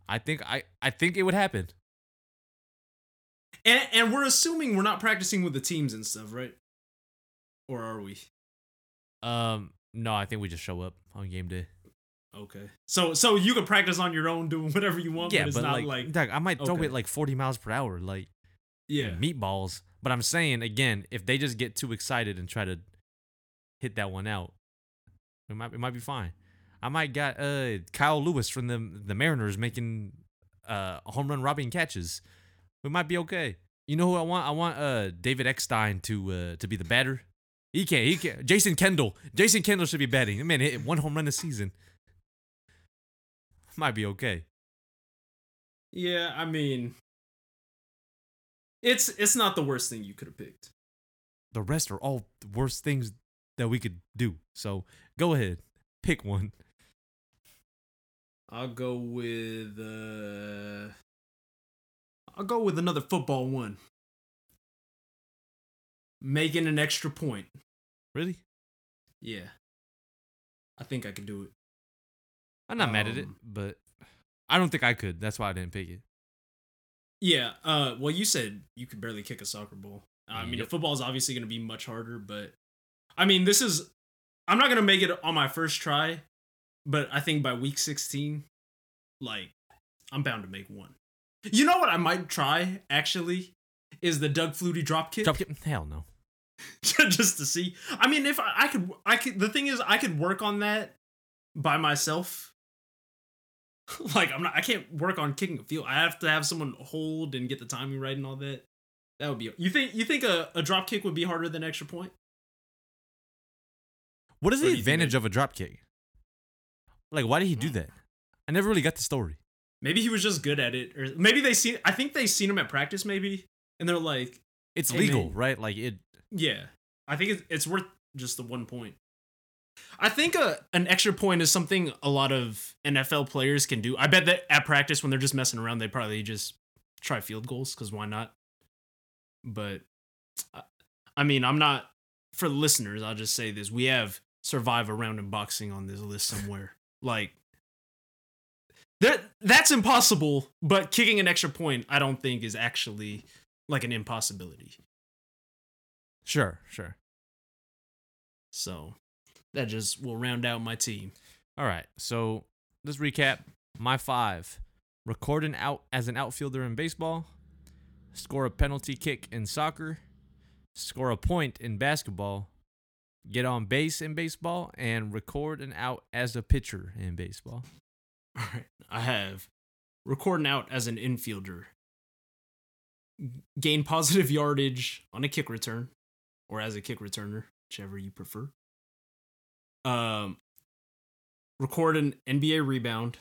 [SPEAKER 1] I think I I think it would happen.
[SPEAKER 2] And and we're assuming we're not practicing with the teams and stuff, right? Or are we?
[SPEAKER 1] Um, no, I think we just show up on game day.
[SPEAKER 2] Okay. So so you can practice on your own doing whatever you want,
[SPEAKER 1] yeah,
[SPEAKER 2] but it's
[SPEAKER 1] but
[SPEAKER 2] not
[SPEAKER 1] like,
[SPEAKER 2] like,
[SPEAKER 1] Doug, I might throw it like forty miles per hour, like
[SPEAKER 2] yeah.
[SPEAKER 1] meatballs. But I'm saying again, if they just get too excited and try to hit that one out, it might it might be fine. I might got uh Kyle Lewis from the the Mariners making uh home run robbing catches. We might be okay. You know who I want? I want uh David Eckstein to uh to be the batter. He can't. He can't. Jason Kendall. Jason Kendall should be batting. Man, hit one home run a season. Might be okay.
[SPEAKER 2] Yeah, I mean it's it's not the worst thing you could have picked.
[SPEAKER 1] The rest are all the worst things that we could do. So go ahead, pick one.
[SPEAKER 2] I'll go with uh I'll go with another football one. Making an extra point.
[SPEAKER 1] Really?
[SPEAKER 2] Yeah. I think I can do it.
[SPEAKER 1] I'm not mad at it,
[SPEAKER 2] Um,
[SPEAKER 1] but I don't think I could. That's why I didn't pick it.
[SPEAKER 2] Yeah, uh well you said you could barely kick a soccer ball. I mean,
[SPEAKER 1] Yep.
[SPEAKER 2] football is obviously going to be much harder, but I mean, this is I'm not going to make it on my first try, but I think by week 16 like I'm bound to make one. You know what I might try actually is the Doug Flutie drop kick.
[SPEAKER 1] Drop kick? Hell no.
[SPEAKER 2] just to see. I mean, if I, I could, I could. The thing is, I could work on that by myself. like I'm not. I can't work on kicking a field. I have to have someone hold and get the timing right and all that. That would be. You think? You think a, a drop kick would be harder than extra point?
[SPEAKER 1] What is
[SPEAKER 2] Or
[SPEAKER 1] the advantage of a drop kick? Like, why did he do hmm. that? I never really got the story.
[SPEAKER 2] Maybe he was just good at it, or maybe they seen. I think they seen him at practice, maybe, and they're like,
[SPEAKER 1] It's
[SPEAKER 2] Hey,
[SPEAKER 1] legal,
[SPEAKER 2] man.
[SPEAKER 1] right? Like it.
[SPEAKER 2] Yeah, I think it's, it's worth just the one point. I think a, an extra point is something a lot of NFL players can do. I bet that at practice when they're just messing around, they probably just try field goals because why not? But I- I mean, I'm not for listeners. I'll just say this: we have survive a round in boxing on this list somewhere. like that that's impossible. But kicking an extra point, I don't think is actually like an impossibility.
[SPEAKER 1] Sure, sure.
[SPEAKER 2] So that just will round out my team.
[SPEAKER 1] All right. So let's recap. My five: record an out as an outfielder in baseball, score a penalty kick in soccer, score a point in basketball, get on base in baseball, and record an out as a pitcher in baseball.
[SPEAKER 2] All right. I have recording out as an infielder. Gain positive yardage on a kick return or as a kick returner, whichever you prefer. Um record an NBA rebound,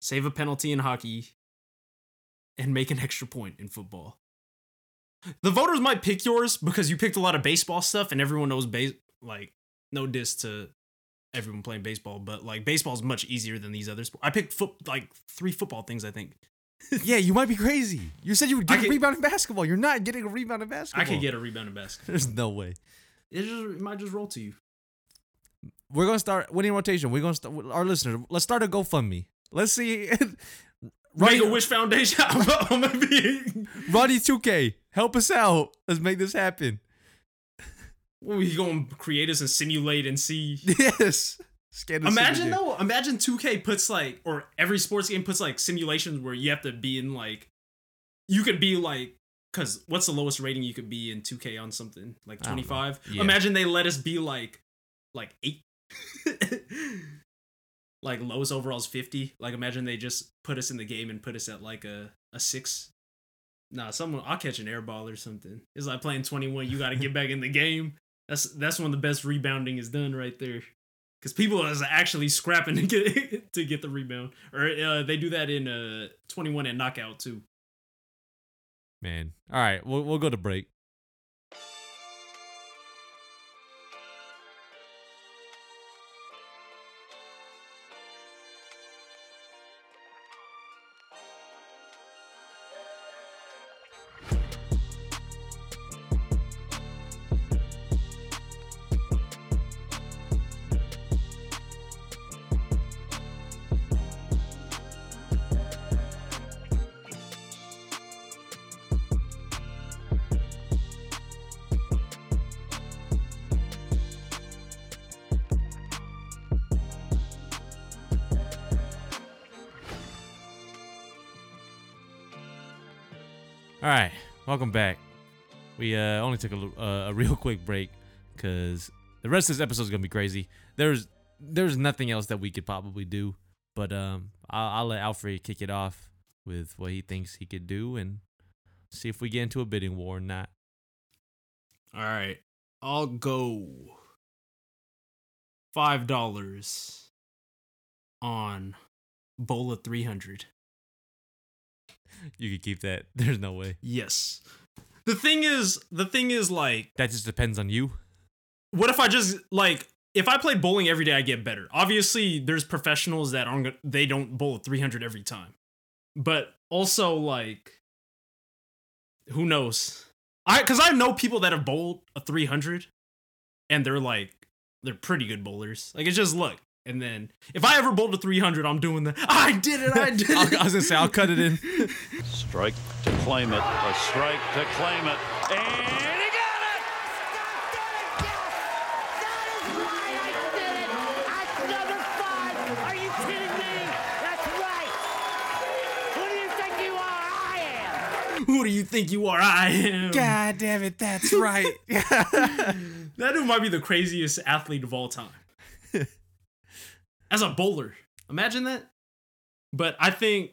[SPEAKER 2] save a penalty in hockey, and make an extra point in football. The voters might pick yours because you picked a lot of baseball stuff and everyone knows base like no diss to everyone playing baseball, but like baseball is much easier than these other sports. I picked foot like three football things. I think
[SPEAKER 1] yeah, you might be crazy. You said you would get a
[SPEAKER 2] could-
[SPEAKER 1] rebound in basketball. You're not getting a rebound in basketball.
[SPEAKER 2] I could get a rebound in basketball.
[SPEAKER 1] There's no way.
[SPEAKER 2] It just it might just roll to you.
[SPEAKER 1] We're gonna start winning rotation. We're gonna start our listeners. Let's start a GoFundMe. Let's see.
[SPEAKER 2] Make a Wish Foundation. I'm, I'm gonna be.
[SPEAKER 1] Ronnie 2K, help us out. Let's make this happen.
[SPEAKER 2] We gonna create us and simulate and see.
[SPEAKER 1] Yes. Scan
[SPEAKER 2] Imagine though. Imagine 2K puts like, or every sports game puts like simulations where you have to be in like, you could be like, cause what's the lowest rating you could be in 2K on something like
[SPEAKER 1] I don't know.
[SPEAKER 2] 25?
[SPEAKER 1] Yeah.
[SPEAKER 2] Imagine they let us be like, like eight. like lowest overall is 50. Like imagine they just put us in the game and put us at like a a six. Nah, someone I'll catch an air ball or something. It's like playing 21. You got to get back in the game. That's that's when the best rebounding is done right there. Because people is actually scrapping to get to get the rebound, or uh, they do that in uh 21 and knockout too.
[SPEAKER 1] Man. All right, we'll we'll go to break. Welcome back. We uh, only took a, uh, a real quick break because the rest of this episode is gonna be crazy. There's there's nothing else that we could probably do, but um, I'll, I'll let Alfred kick it off with what he thinks he could do and see if we get into a bidding war or not.
[SPEAKER 2] All right, I'll go five dollars on Bola 300.
[SPEAKER 1] You could keep that. There's no way.
[SPEAKER 2] Yes. The thing is, the thing is like
[SPEAKER 1] That just depends on you.
[SPEAKER 2] what if I just like if I play bowling every day, I get better. Obviously, there's professionals that aren't. They don't bowl at 300 every time, but also like, who knows? I because I know people that have bowled a 300, and they're like they're pretty good bowlers. Like it's just look. And then if I ever bowled a 300, I'm doing the I did it. I did it.
[SPEAKER 1] I was gonna say I'll cut it in.
[SPEAKER 3] Strike to claim it. A strike to claim it. And he got it!
[SPEAKER 4] That is why I did it! At number five! Are you kidding me? That's right! Who do you think you are? I am.
[SPEAKER 2] Who do you think you are? I am.
[SPEAKER 1] God damn it, that's right.
[SPEAKER 2] That dude might be the craziest athlete of all time. As a bowler, imagine that. But I think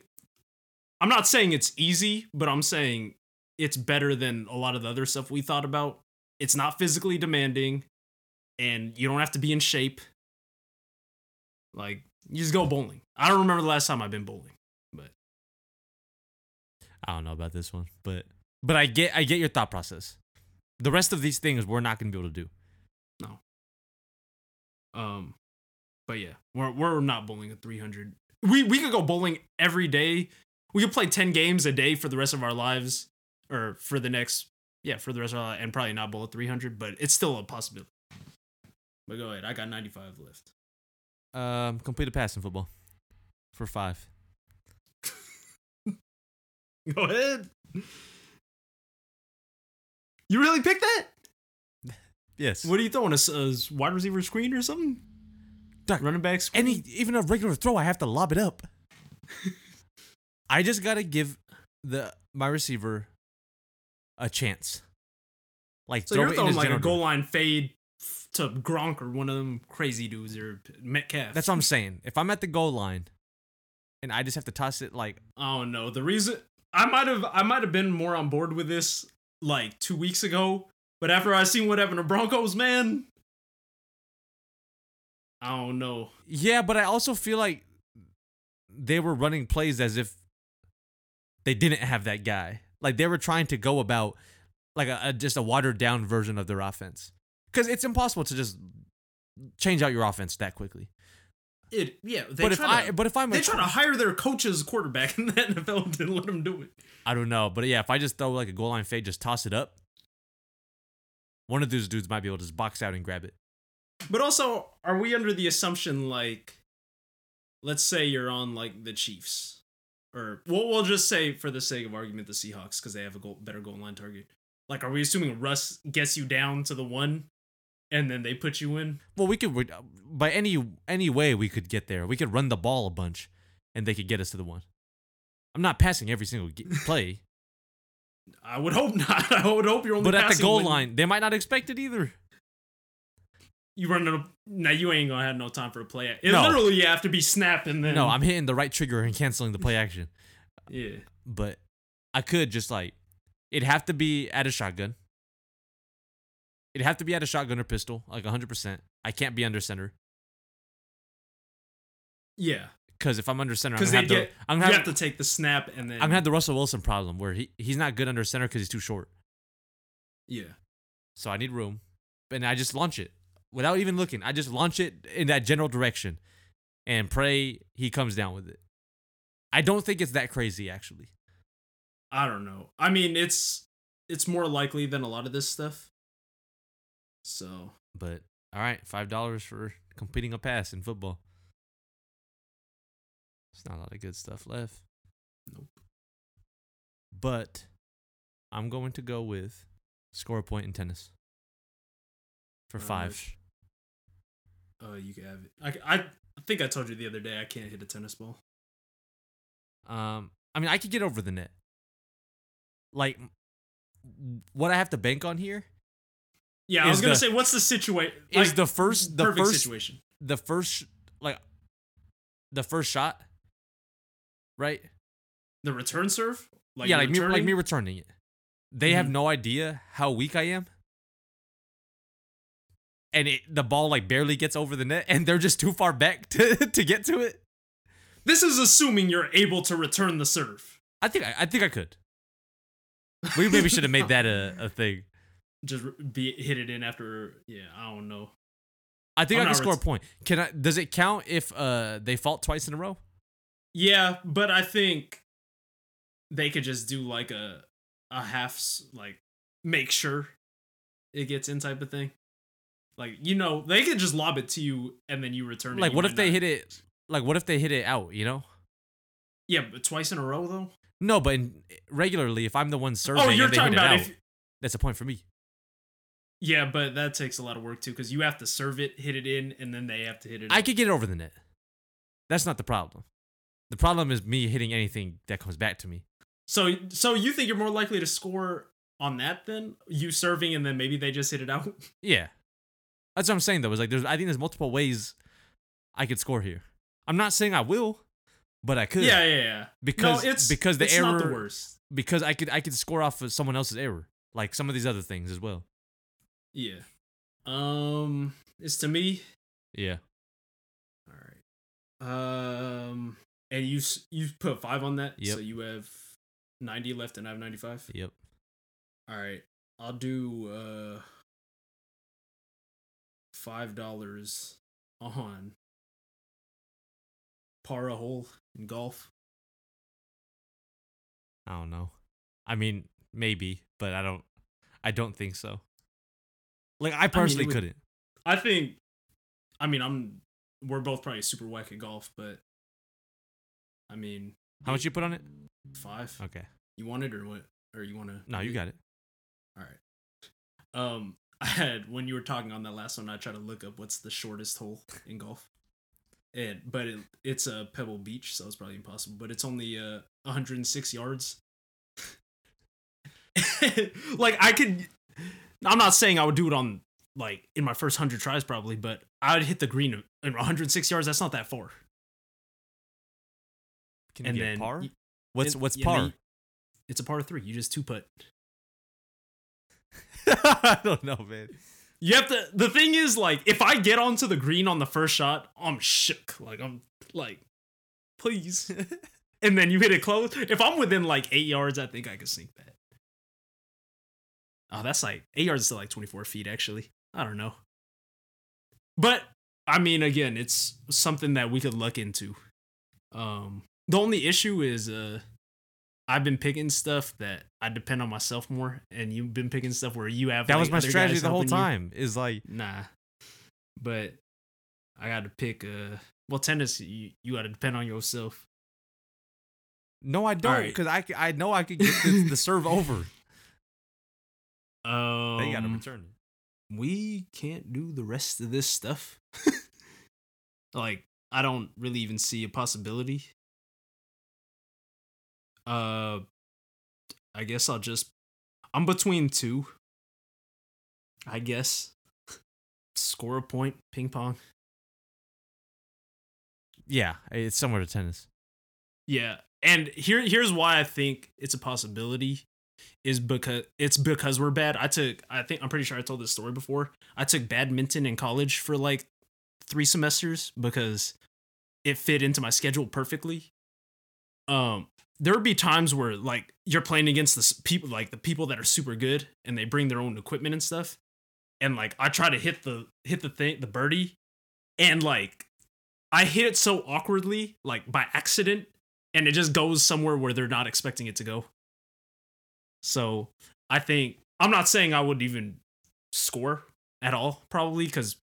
[SPEAKER 2] I'm not saying it's easy, but I'm saying it's better than a lot of the other stuff we thought about. It's not physically demanding, and you don't have to be in shape. Like, you just go bowling. I don't remember the last time I've been bowling, but
[SPEAKER 1] I don't know about this one, but but I get I get your thought process. The rest of these things we're not gonna be able to do.
[SPEAKER 2] no. Um, but yeah, we're we're not bowling at 300. We we could go bowling every day. We could play 10 games a day for the rest of our lives, or for the next yeah for the rest of our life, and probably not bowl at 300, but it's still a possibility. But go ahead, I got 95 left.
[SPEAKER 1] Um, complete a pass in football for five.
[SPEAKER 2] Go ahead. You really picked that?
[SPEAKER 1] Yes.
[SPEAKER 2] What are you throwing? a wide receiver screen or something?
[SPEAKER 1] Doc,
[SPEAKER 2] Running back screen?
[SPEAKER 1] Any even a regular throw, I have to lob it up. I just gotta give the my receiver a chance. Like
[SPEAKER 2] So you're throwing like a goal line fade to Gronk or one of them crazy dudes or Metcalf.
[SPEAKER 1] That's what I'm saying. If I'm at the goal line and I just have to toss it like
[SPEAKER 2] Oh no, the reason I might have I might have been more on board with this like two weeks ago, but after I seen what happened to Broncos, man, I don't know.
[SPEAKER 1] Yeah, but I also feel like they were running plays as if they didn't have that guy. Like they were trying to go about like a, a just a watered down version of their offense. Cuz it's impossible to just change out your offense that quickly.
[SPEAKER 2] It yeah. They
[SPEAKER 1] but if
[SPEAKER 2] try
[SPEAKER 1] I but if I'm
[SPEAKER 2] they
[SPEAKER 1] a,
[SPEAKER 2] try to hire their coaches quarterback in the NFL and didn't let them do it.
[SPEAKER 1] I don't know, but yeah, if I just throw like a goal line fade, just toss it up, one of those dudes might be able to just box out and grab it.
[SPEAKER 2] But also, are we under the assumption like, let's say you're on like the Chiefs, or we'll we'll just say for the sake of argument the Seahawks because they have a goal, better goal line target. Like, are we assuming Russ gets you down to the one, and then they put you in?
[SPEAKER 1] Well, we could uh, by any any way we could get there. We could run the ball a bunch, and they could get us to the one. I'm not passing every single play,
[SPEAKER 2] I would hope not. I would hope you're only.
[SPEAKER 1] but at the goal
[SPEAKER 2] when
[SPEAKER 1] line, they might not expect it either.
[SPEAKER 2] You run a now you ain't gonna have no time for a play. It
[SPEAKER 1] No.
[SPEAKER 2] literally you have to be snapping then
[SPEAKER 1] No, I'm hitting the right trigger and canceling the play action.
[SPEAKER 2] yeah.
[SPEAKER 1] But I could just like it'd have to be at a shotgun. It'd have to be at a shotgun or pistol, like 100%. I can't be under center.
[SPEAKER 2] Yeah,
[SPEAKER 1] Because if I'm under center, I'm gonna have,
[SPEAKER 2] get
[SPEAKER 1] the, I'm gonna
[SPEAKER 2] have
[SPEAKER 1] have,
[SPEAKER 2] to take the snap and then
[SPEAKER 1] I'm gonna have the Russell Wilson problem where he, he's not good under center because he's too short.
[SPEAKER 2] yeah.
[SPEAKER 1] So I need room. And I just launch it without even looking. I just launch it in that general direction and pray he comes down with it. I don't think it's that crazy actually.
[SPEAKER 2] I don't know. I mean, it's it's more likely than a lot of this stuff. So
[SPEAKER 1] But all right, five dollars for completing a pass in football. It's not a lot of good stuff left.
[SPEAKER 2] Nope.
[SPEAKER 1] But I'm going to go with score a point in tennis for five.
[SPEAKER 2] uh, you can have it. I, I think I told you the other day I can't hit a tennis ball.
[SPEAKER 1] Um, I mean, I could get over the net. Like, what I have to bank on here
[SPEAKER 2] Yeah, I was gonna
[SPEAKER 1] the-
[SPEAKER 2] say, what's the situation?
[SPEAKER 1] is the first, the
[SPEAKER 2] perfect
[SPEAKER 1] first,
[SPEAKER 2] situation.
[SPEAKER 1] the first, like, the first shot, right?
[SPEAKER 2] The return serve.
[SPEAKER 1] yeah, like me, like
[SPEAKER 2] returning?
[SPEAKER 1] me returning it. They have
[SPEAKER 2] Mhm.
[SPEAKER 1] no idea how weak I am, and it, the ball like barely gets over the net, and they're just too far back to to get to it.
[SPEAKER 2] This is assuming you're able to return the serve.
[SPEAKER 1] I think I, I think I could. We maybe should have made that a, a thing.
[SPEAKER 2] Just be hit it in after. Yeah, I don't know.
[SPEAKER 1] I think
[SPEAKER 2] I'm
[SPEAKER 1] I can score a point. Can I? Does it count if uh they fault twice in a row?
[SPEAKER 2] Yeah, but I think they could just do like a a half like make sure it gets in type of thing. Like you know, they could just lob it to you and then you return it.
[SPEAKER 1] Like,
[SPEAKER 2] You
[SPEAKER 1] what if they
[SPEAKER 2] not-
[SPEAKER 1] hit it? Like, what if they hit it out? You know?
[SPEAKER 2] Yeah, but twice in a row though.
[SPEAKER 1] No, but in, regularly, if I'm the one serving
[SPEAKER 2] Oh, you're
[SPEAKER 1] and they
[SPEAKER 2] talking
[SPEAKER 1] hit it
[SPEAKER 2] about
[SPEAKER 1] out,
[SPEAKER 2] if.
[SPEAKER 1] that's a point for me.
[SPEAKER 2] Yeah, but that takes a lot of work too because you have to serve it, hit it in, and then they have to hit it.
[SPEAKER 1] I could get it over the net. That's not the problem. The problem is me hitting anything that comes back to me.
[SPEAKER 2] So so you think you're more likely to score on that then? You serving and then maybe they just hit it out?
[SPEAKER 1] Yeah, that's what I'm saying though. Is like there's I think there's multiple ways I could score here. I'm not saying I will, but I could.
[SPEAKER 2] Yeah, yeah, yeah.
[SPEAKER 1] Because
[SPEAKER 2] no, it's
[SPEAKER 1] because the
[SPEAKER 2] it's
[SPEAKER 1] error
[SPEAKER 2] not the worst.
[SPEAKER 1] because I could I could score off of someone else's error, like some of these other things as well.
[SPEAKER 2] Yeah. Um, it's to me.
[SPEAKER 1] Yeah.
[SPEAKER 2] All right. Um, and you you put five on that,
[SPEAKER 1] Yep.
[SPEAKER 2] so you have ninety left, and I have ninety five.
[SPEAKER 1] Yep.
[SPEAKER 2] All right, I'll do uh five dollars on par a hole in golf.
[SPEAKER 1] I don't know. I mean, maybe, but I don't. I don't think so. Like I personally
[SPEAKER 2] would-
[SPEAKER 1] couldn't.
[SPEAKER 2] I think. I mean, I'm. We're both probably super whack at golf, but. I mean,
[SPEAKER 1] How much you put on it?
[SPEAKER 2] five?
[SPEAKER 1] Okay.
[SPEAKER 2] You want it or what? Or you want to?
[SPEAKER 1] No, you got it.
[SPEAKER 2] All right. Um, I had when you were talking on that last one, I tried to look up what's the shortest hole in golf, and but it, it's a Pebble Beach, so it's probably impossible. But it's only uh 106 yards. like I could, I'm not saying I would do it on like in my first hundred tries probably, but I'd hit the green in 106 yards. That's not that far.
[SPEAKER 1] Can
[SPEAKER 2] and then
[SPEAKER 1] par?
[SPEAKER 2] y-
[SPEAKER 1] What's
[SPEAKER 2] and-
[SPEAKER 1] what's par?
[SPEAKER 2] It's a par three. You just two putt.
[SPEAKER 1] I don't know, man.
[SPEAKER 2] You have to. The thing is, like, if I get onto the green on the first shot, I'm shook. Like, I'm like, please. and then you hit it close. If I'm within like eight yards, I think I could sink that. Oh, that's like eight yards is still like 24 feet, actually. I don't know. But I mean, again, it's something that we could look into. Um, the only issue is, uh, I've been picking stuff that I depend on myself more, and you've been picking stuff where you have.
[SPEAKER 1] That
[SPEAKER 2] like,
[SPEAKER 1] was my strategy the whole
[SPEAKER 2] helping you.
[SPEAKER 1] time. Is like
[SPEAKER 2] Nah. But I got to pick uh well tennis you, you got to depend on yourself.
[SPEAKER 1] no, I don't,
[SPEAKER 2] right.
[SPEAKER 1] I I know I could get this, the serve over.
[SPEAKER 2] Um
[SPEAKER 1] They got to return it.
[SPEAKER 2] we can't do the rest of this stuff. like I don't really even see a possibility. Uh I guess I'll just I'm between two. I guess. Score a point, ping pong.
[SPEAKER 1] Yeah, it's similar to tennis.
[SPEAKER 2] Yeah. And here here's why I think it's a possibility is because it's because we're bad. I took I think I'm pretty sure I told this story before. I took badminton in college for like 3 semesters because it fit into my schedule perfectly. Um there would be times where like you're playing against the people like the people that are super good and they bring their own equipment and stuff. And like I try to hit the hit the thing the birdie and like I hit it so awkwardly like by accident and it just goes somewhere where they're not expecting it to go. So I think I'm not saying I would even score at all, probably because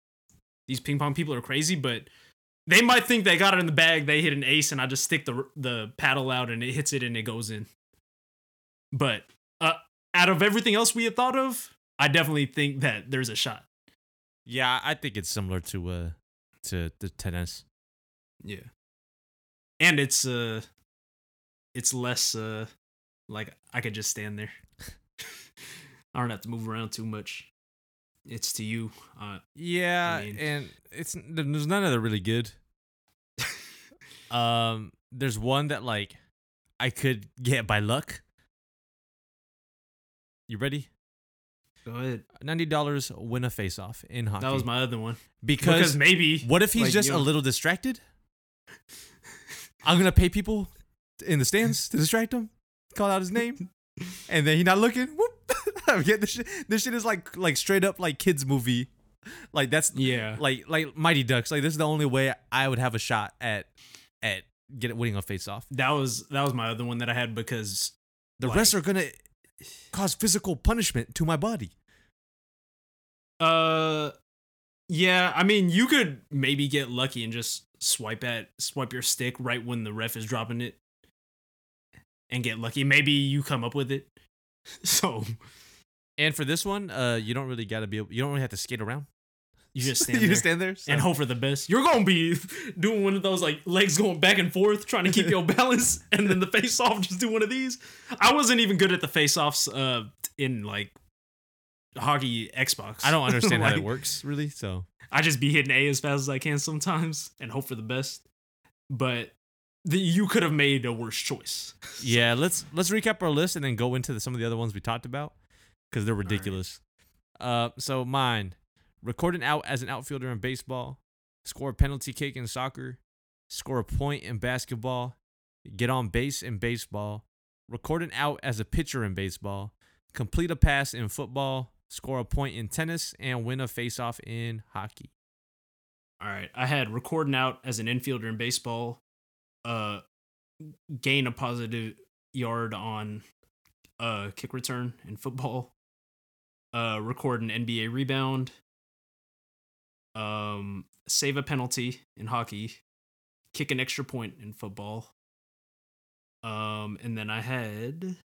[SPEAKER 2] these ping pong people are crazy, but they might think they got it in the bag, they hit an ace, and I just stick the the paddle out and it hits it and it goes in. But uh, out of everything else we had thought of, I definitely think that there's a shot.
[SPEAKER 1] Yeah, I think it's similar to uh to the tennis.
[SPEAKER 2] Yeah. And it's uh it's less uh like I could just stand there. I don't have to move around too much. It's to you. Uh
[SPEAKER 1] Yeah,
[SPEAKER 2] mean-
[SPEAKER 1] and it's there's none of them really good. um, there's one that like I could get by luck. You ready?
[SPEAKER 2] go ahead.
[SPEAKER 1] Ninety dollars win a face off in hockey.
[SPEAKER 2] That was my other one.
[SPEAKER 1] because,
[SPEAKER 2] Because maybe
[SPEAKER 1] what if he's
[SPEAKER 2] like,
[SPEAKER 1] just
[SPEAKER 2] you
[SPEAKER 1] a little distracted? I'm gonna pay people in the stands to distract him, call out his name, and then he not looking. Whoop! I'm this shit. This shit is like like straight up like kids movie. Like that's
[SPEAKER 2] Yeah.
[SPEAKER 1] like like Mighty Ducks. Like this is the only way I would have a shot at at get winning a face off.
[SPEAKER 2] That was that was my other one that I had because
[SPEAKER 1] The
[SPEAKER 2] Like-
[SPEAKER 1] rest are gonna cause physical punishment to my body.
[SPEAKER 2] uh yeah, I mean you could maybe get lucky and just swipe at swipe your stick right when the ref is dropping it and get lucky. Maybe you come up with it. So
[SPEAKER 1] And for this one, uh, you don't really gotta be. able- You don't really have to skate around.
[SPEAKER 2] You just stand
[SPEAKER 1] you
[SPEAKER 2] there
[SPEAKER 1] just stand there
[SPEAKER 2] and hope for the best. You're gonna be doing one of those like legs going back and forth, trying to keep your balance, and then the face off just do one of these. I wasn't even good at the face offs uh, in like hockey Xbox.
[SPEAKER 1] I don't understand how
[SPEAKER 2] Like,
[SPEAKER 1] it works really. So
[SPEAKER 2] I just be hitting A as fast as I can sometimes and hope for the best. But the, you could have made a worse choice.
[SPEAKER 1] yeah, let's let's recap our list and then go into the, some of the other ones we talked about because they're ridiculous. Uh, so mine, record an out as an outfielder in baseball, score a penalty kick in soccer, score a point in basketball, get on base in baseball, record an out as a pitcher in baseball, complete a pass in football, score a point in tennis, and win a face-off in hockey.
[SPEAKER 2] All right. I had recording out as an infielder in baseball, uh, gain a positive yard on a kick return in football, uh, record an NBA rebound, um, save a penalty in hockey, kick an extra point in football. Um, and then I had,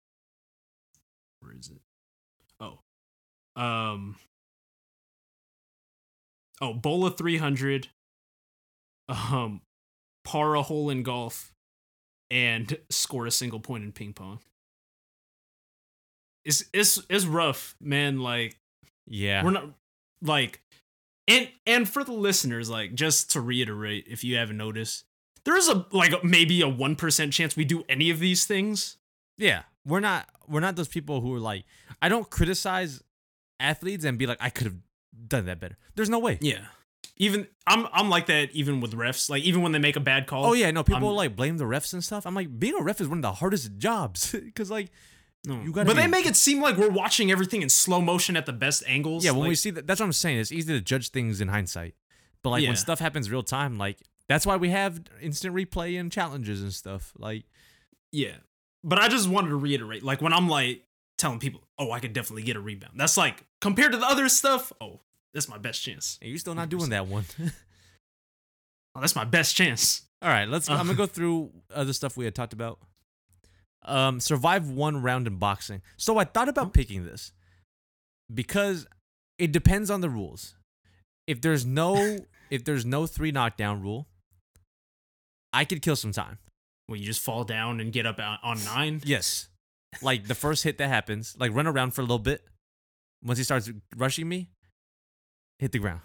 [SPEAKER 2] where is it? Oh, um, oh, bowl of 300, um, par a hole in golf, and score a single point in ping pong. It's it's it's rough, man. Like
[SPEAKER 1] Yeah,
[SPEAKER 2] we're not like and and for the listeners like just to reiterate if you haven't noticed there is a like maybe a 1% chance we do any of these things
[SPEAKER 1] Yeah, we're not we're not those people who are like I don't criticize athletes and be like I could have done that better. There's no way.
[SPEAKER 2] yeah even i'm i'm like that even with refs like even when they make a bad call
[SPEAKER 1] Oh yeah, no, people
[SPEAKER 2] I'm-
[SPEAKER 1] like blame the refs and stuff. I'm like being a ref is one of the hardest jobs cuz like
[SPEAKER 2] no.
[SPEAKER 1] you gotta
[SPEAKER 2] but they make it seem like we're watching everything in slow motion at the best angles
[SPEAKER 1] yeah, when we see that that's what I'm saying. It's easy to judge things in hindsight. But like
[SPEAKER 2] Yeah.
[SPEAKER 1] when stuff happens real time, like that's why we have instant replay and challenges and stuff. Like
[SPEAKER 2] yeah but i just wanted to reiterate like when i'm like telling people oh i could definitely get a rebound that's like compared to the other stuff oh that's my best chance
[SPEAKER 1] and you're still not doing that one.
[SPEAKER 2] oh, that's my best chance
[SPEAKER 1] All right, let's. I'm
[SPEAKER 2] Uh.
[SPEAKER 1] gonna go through other stuff we had talked about. Um, survive one round in boxing. So I thought about picking this because it depends on the rules. If there's no, if there's no three knockdown rule, I could kill some time.
[SPEAKER 2] Well, you just fall down and get up on nine.
[SPEAKER 1] Yes, like the first hit that happens, like run around for a little bit. Once he starts rushing me, hit the ground.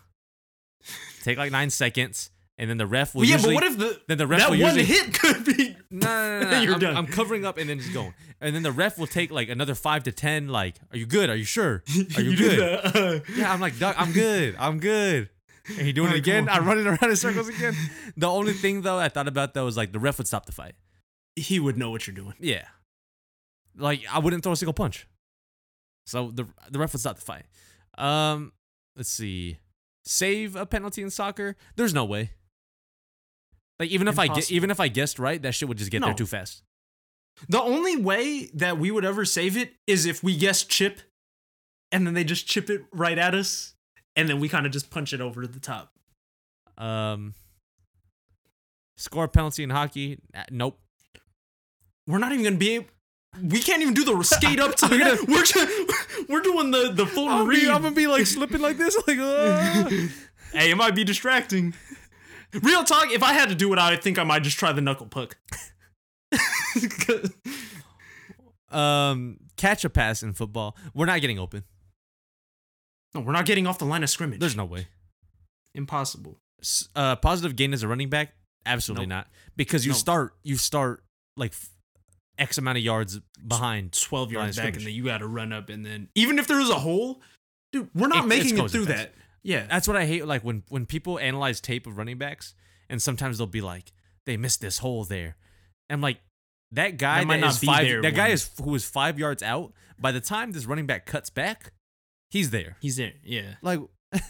[SPEAKER 1] Take like nine seconds, and then the ref will
[SPEAKER 2] Well, yeah,
[SPEAKER 1] usually.
[SPEAKER 2] but what if the
[SPEAKER 1] then the ref
[SPEAKER 2] that
[SPEAKER 1] will
[SPEAKER 2] one
[SPEAKER 1] usually
[SPEAKER 2] hit could be?
[SPEAKER 1] No, no, no, no.
[SPEAKER 2] You're
[SPEAKER 1] I'm,
[SPEAKER 2] done.
[SPEAKER 1] I'm covering up and then just going. And then the ref will take like another five to ten. Like, are you good? Are you sure? Are you,
[SPEAKER 2] do
[SPEAKER 1] good?
[SPEAKER 2] the, uh,
[SPEAKER 1] Yeah, I'm like, Doc, I'm good. I'm good. And he doing it again. I'm running around in circles again. The only thing though I thought about though was like the ref would stop the fight.
[SPEAKER 2] he would know what you're doing.
[SPEAKER 1] Yeah, like I wouldn't throw a single punch. So the the ref would stop the fight. Um, let's see. Save a penalty in soccer? There's no way. Like even if I get, even if I guessed right, that shit would just get there too fast.
[SPEAKER 2] The only way that we would ever save it is if we guess chip, and then they just chip it right at us, and then we kind of just punch it over to the top.
[SPEAKER 1] Um, score penalty in hockey? Uh, Nope.
[SPEAKER 2] We're not even gonna be able. We can't even do the skate up to the
[SPEAKER 1] gonna-
[SPEAKER 2] We're ju- we're doing the the full
[SPEAKER 1] I'm,
[SPEAKER 2] read.
[SPEAKER 1] be, I'm gonna be like slipping like this, like. ah.
[SPEAKER 2] Hey, it might be distracting. Real talk, if I had to do it, I think I might just try the knuckle puck.
[SPEAKER 1] um, catch a pass in football. We're not getting open.
[SPEAKER 2] no, we're not getting off the line of scrimmage.
[SPEAKER 1] There's no way.
[SPEAKER 2] impossible.
[SPEAKER 1] S- Uh, positive gain as a running back? Absolutely
[SPEAKER 2] Nope.
[SPEAKER 1] not. Because you
[SPEAKER 2] Nope.
[SPEAKER 1] start, you start like X amount of yards behind.
[SPEAKER 2] 12 yards back, and then you got to run up, and then even if there's a hole, dude, we're not
[SPEAKER 1] It-
[SPEAKER 2] making it through
[SPEAKER 1] fast.
[SPEAKER 2] that. Yeah,
[SPEAKER 1] That's what I hate. Like when when people analyze tape of running backs, and sometimes they'll be like, they missed this hole there. I'm like, that guy
[SPEAKER 2] That might
[SPEAKER 1] that
[SPEAKER 2] not
[SPEAKER 1] is
[SPEAKER 2] be
[SPEAKER 1] five.
[SPEAKER 2] there
[SPEAKER 1] that guy is who is five yards out. By the time this running back cuts back, he's there.
[SPEAKER 2] he's there. Yeah,
[SPEAKER 1] Like, what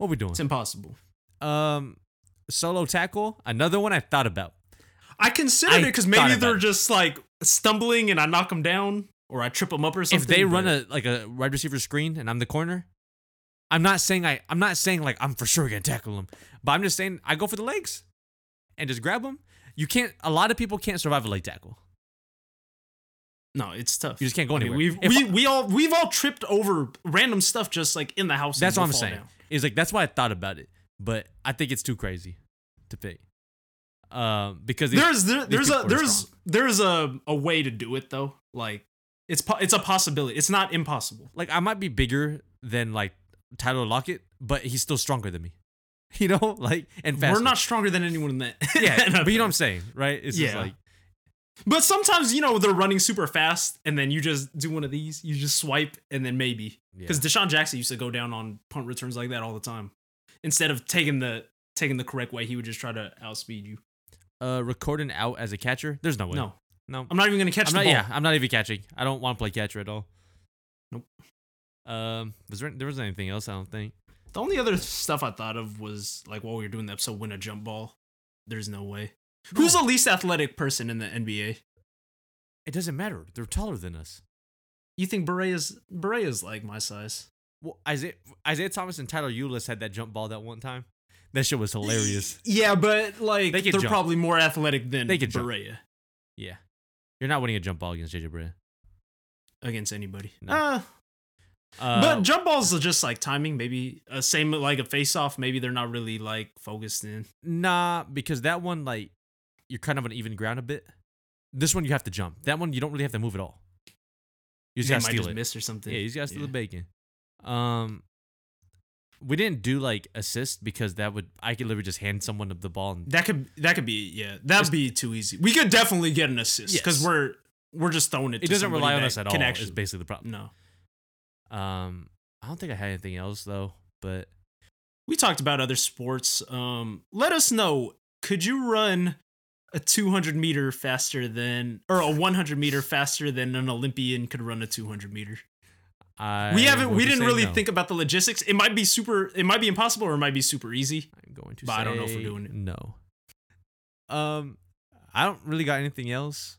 [SPEAKER 1] are we doing?
[SPEAKER 2] it's impossible.
[SPEAKER 1] Um, solo tackle. Another one I thought about.
[SPEAKER 2] I considered
[SPEAKER 1] I
[SPEAKER 2] it because maybe they're
[SPEAKER 1] it.
[SPEAKER 2] just like stumbling, and I knock them down, or I trip them up or something.
[SPEAKER 1] if they run a like a wide receiver screen and I'm the corner, I'm not saying I I'm not saying like I'm for sure gonna tackle him, but I'm just saying I go for the legs and just grab him. You can't. A lot of people can't survive a leg tackle.
[SPEAKER 2] No, it's tough.
[SPEAKER 1] You just can't go
[SPEAKER 2] I mean,
[SPEAKER 1] anywhere.
[SPEAKER 2] we've we,
[SPEAKER 1] I-
[SPEAKER 2] we all we've all tripped over random stuff just like in the house.
[SPEAKER 1] That's what I'm saying.
[SPEAKER 2] down.
[SPEAKER 1] Is like that's why I thought about it, but I think it's too crazy to pick. Um, because these-
[SPEAKER 2] There's there, there's a there's there's a a way to do it though. Like it's po- it's a possibility. It's not impossible.
[SPEAKER 1] like I might be bigger than like Tyler Lockett, but he's still stronger than me. You know, like and faster.
[SPEAKER 2] We're not stronger than anyone in that.
[SPEAKER 1] yeah, but you know what I'm saying, right? It's just
[SPEAKER 2] Yeah.
[SPEAKER 1] like
[SPEAKER 2] But sometimes you know they're running super fast, and then you just do one of these. You just swipe, and then maybe because DeSean Jackson used to go down on punt returns like that all the time. Instead of taking the taking the correct way, he would just try to outspeed you.
[SPEAKER 1] uh recording out as a catcher. There's no way.
[SPEAKER 2] No,
[SPEAKER 1] no.
[SPEAKER 2] I'm not even gonna catch
[SPEAKER 1] I'm
[SPEAKER 2] the
[SPEAKER 1] not.
[SPEAKER 2] ball.
[SPEAKER 1] Yeah, I'm not even catching. I don't want to play catcher at all.
[SPEAKER 2] Nope.
[SPEAKER 1] Um, was there there was anything else? I don't think.
[SPEAKER 2] The only other stuff I thought of was like while we were doing the episode, win a jump ball. There's no way. Who's the least athletic person in the NBA?
[SPEAKER 1] It doesn't matter. They're taller than us.
[SPEAKER 2] You think Barea's Barea's like my size?
[SPEAKER 1] Well, Isaiah Isaiah Thomas and Tyler Ulis had that jump ball that one time. That shit was hilarious.
[SPEAKER 2] Yeah, but like
[SPEAKER 1] they
[SPEAKER 2] they're
[SPEAKER 1] jump.
[SPEAKER 2] probably more athletic than
[SPEAKER 1] They can jump.
[SPEAKER 2] Barea
[SPEAKER 1] Yeah, you're not winning a jump ball against JJ Barea.
[SPEAKER 2] against anybody.
[SPEAKER 1] No.
[SPEAKER 2] Uh,
[SPEAKER 1] Uh,
[SPEAKER 2] but jump balls are just like timing. Maybe uh, same like a face off. Maybe they're not really like focused in.
[SPEAKER 1] nah, because that one like you're kind of on even ground a bit. This one you have to jump. That one you don't really have to move at all. You just gotta
[SPEAKER 2] might
[SPEAKER 1] steal
[SPEAKER 2] just
[SPEAKER 1] it.
[SPEAKER 2] miss or something.
[SPEAKER 1] Yeah, you just gotta steal
[SPEAKER 2] Yeah.
[SPEAKER 1] the bacon. Um, we didn't do like assist because that would I could literally just hand someone the ball and
[SPEAKER 2] That could that could be yeah. That'd be too easy. We could definitely get an assist because
[SPEAKER 1] Yes.
[SPEAKER 2] we're we're just throwing it.
[SPEAKER 1] it doesn't rely on us at all.
[SPEAKER 2] Connection.
[SPEAKER 1] Is basically the problem.
[SPEAKER 2] no.
[SPEAKER 1] Um, I don't think I had anything else though, but
[SPEAKER 2] We talked about other sports. Um, let us know. Could you run a 200 meter faster than, or a 100 meter faster than an Olympian could run a 200 meter?
[SPEAKER 1] I
[SPEAKER 2] we haven't. We didn't really
[SPEAKER 1] no.
[SPEAKER 2] think about the logistics. It might be super. It might be impossible, or it might be super easy.
[SPEAKER 1] I'm going to
[SPEAKER 2] But
[SPEAKER 1] say
[SPEAKER 2] I don't know if we're doing it.
[SPEAKER 1] No. Um, I don't really got anything else.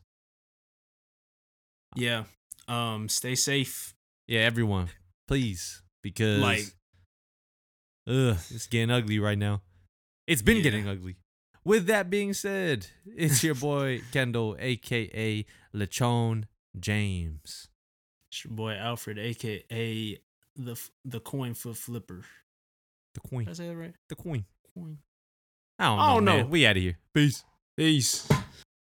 [SPEAKER 2] Yeah. Um. Stay safe.
[SPEAKER 1] Yeah, everyone, please, because
[SPEAKER 2] Like-
[SPEAKER 1] ugh, it's getting ugly right now. It's been
[SPEAKER 2] Yeah.
[SPEAKER 1] getting ugly. With that being said, it's your boy Kendall, aka Lechon James.
[SPEAKER 2] It's your boy Alfred, aka the the coin foot flipper.
[SPEAKER 1] The queen.
[SPEAKER 2] Did I say that right?
[SPEAKER 1] The queen.
[SPEAKER 2] Coin.
[SPEAKER 1] I don't
[SPEAKER 2] I
[SPEAKER 1] know.
[SPEAKER 2] don't
[SPEAKER 1] man.
[SPEAKER 2] know.
[SPEAKER 1] We out of here. Peace.
[SPEAKER 2] Peace.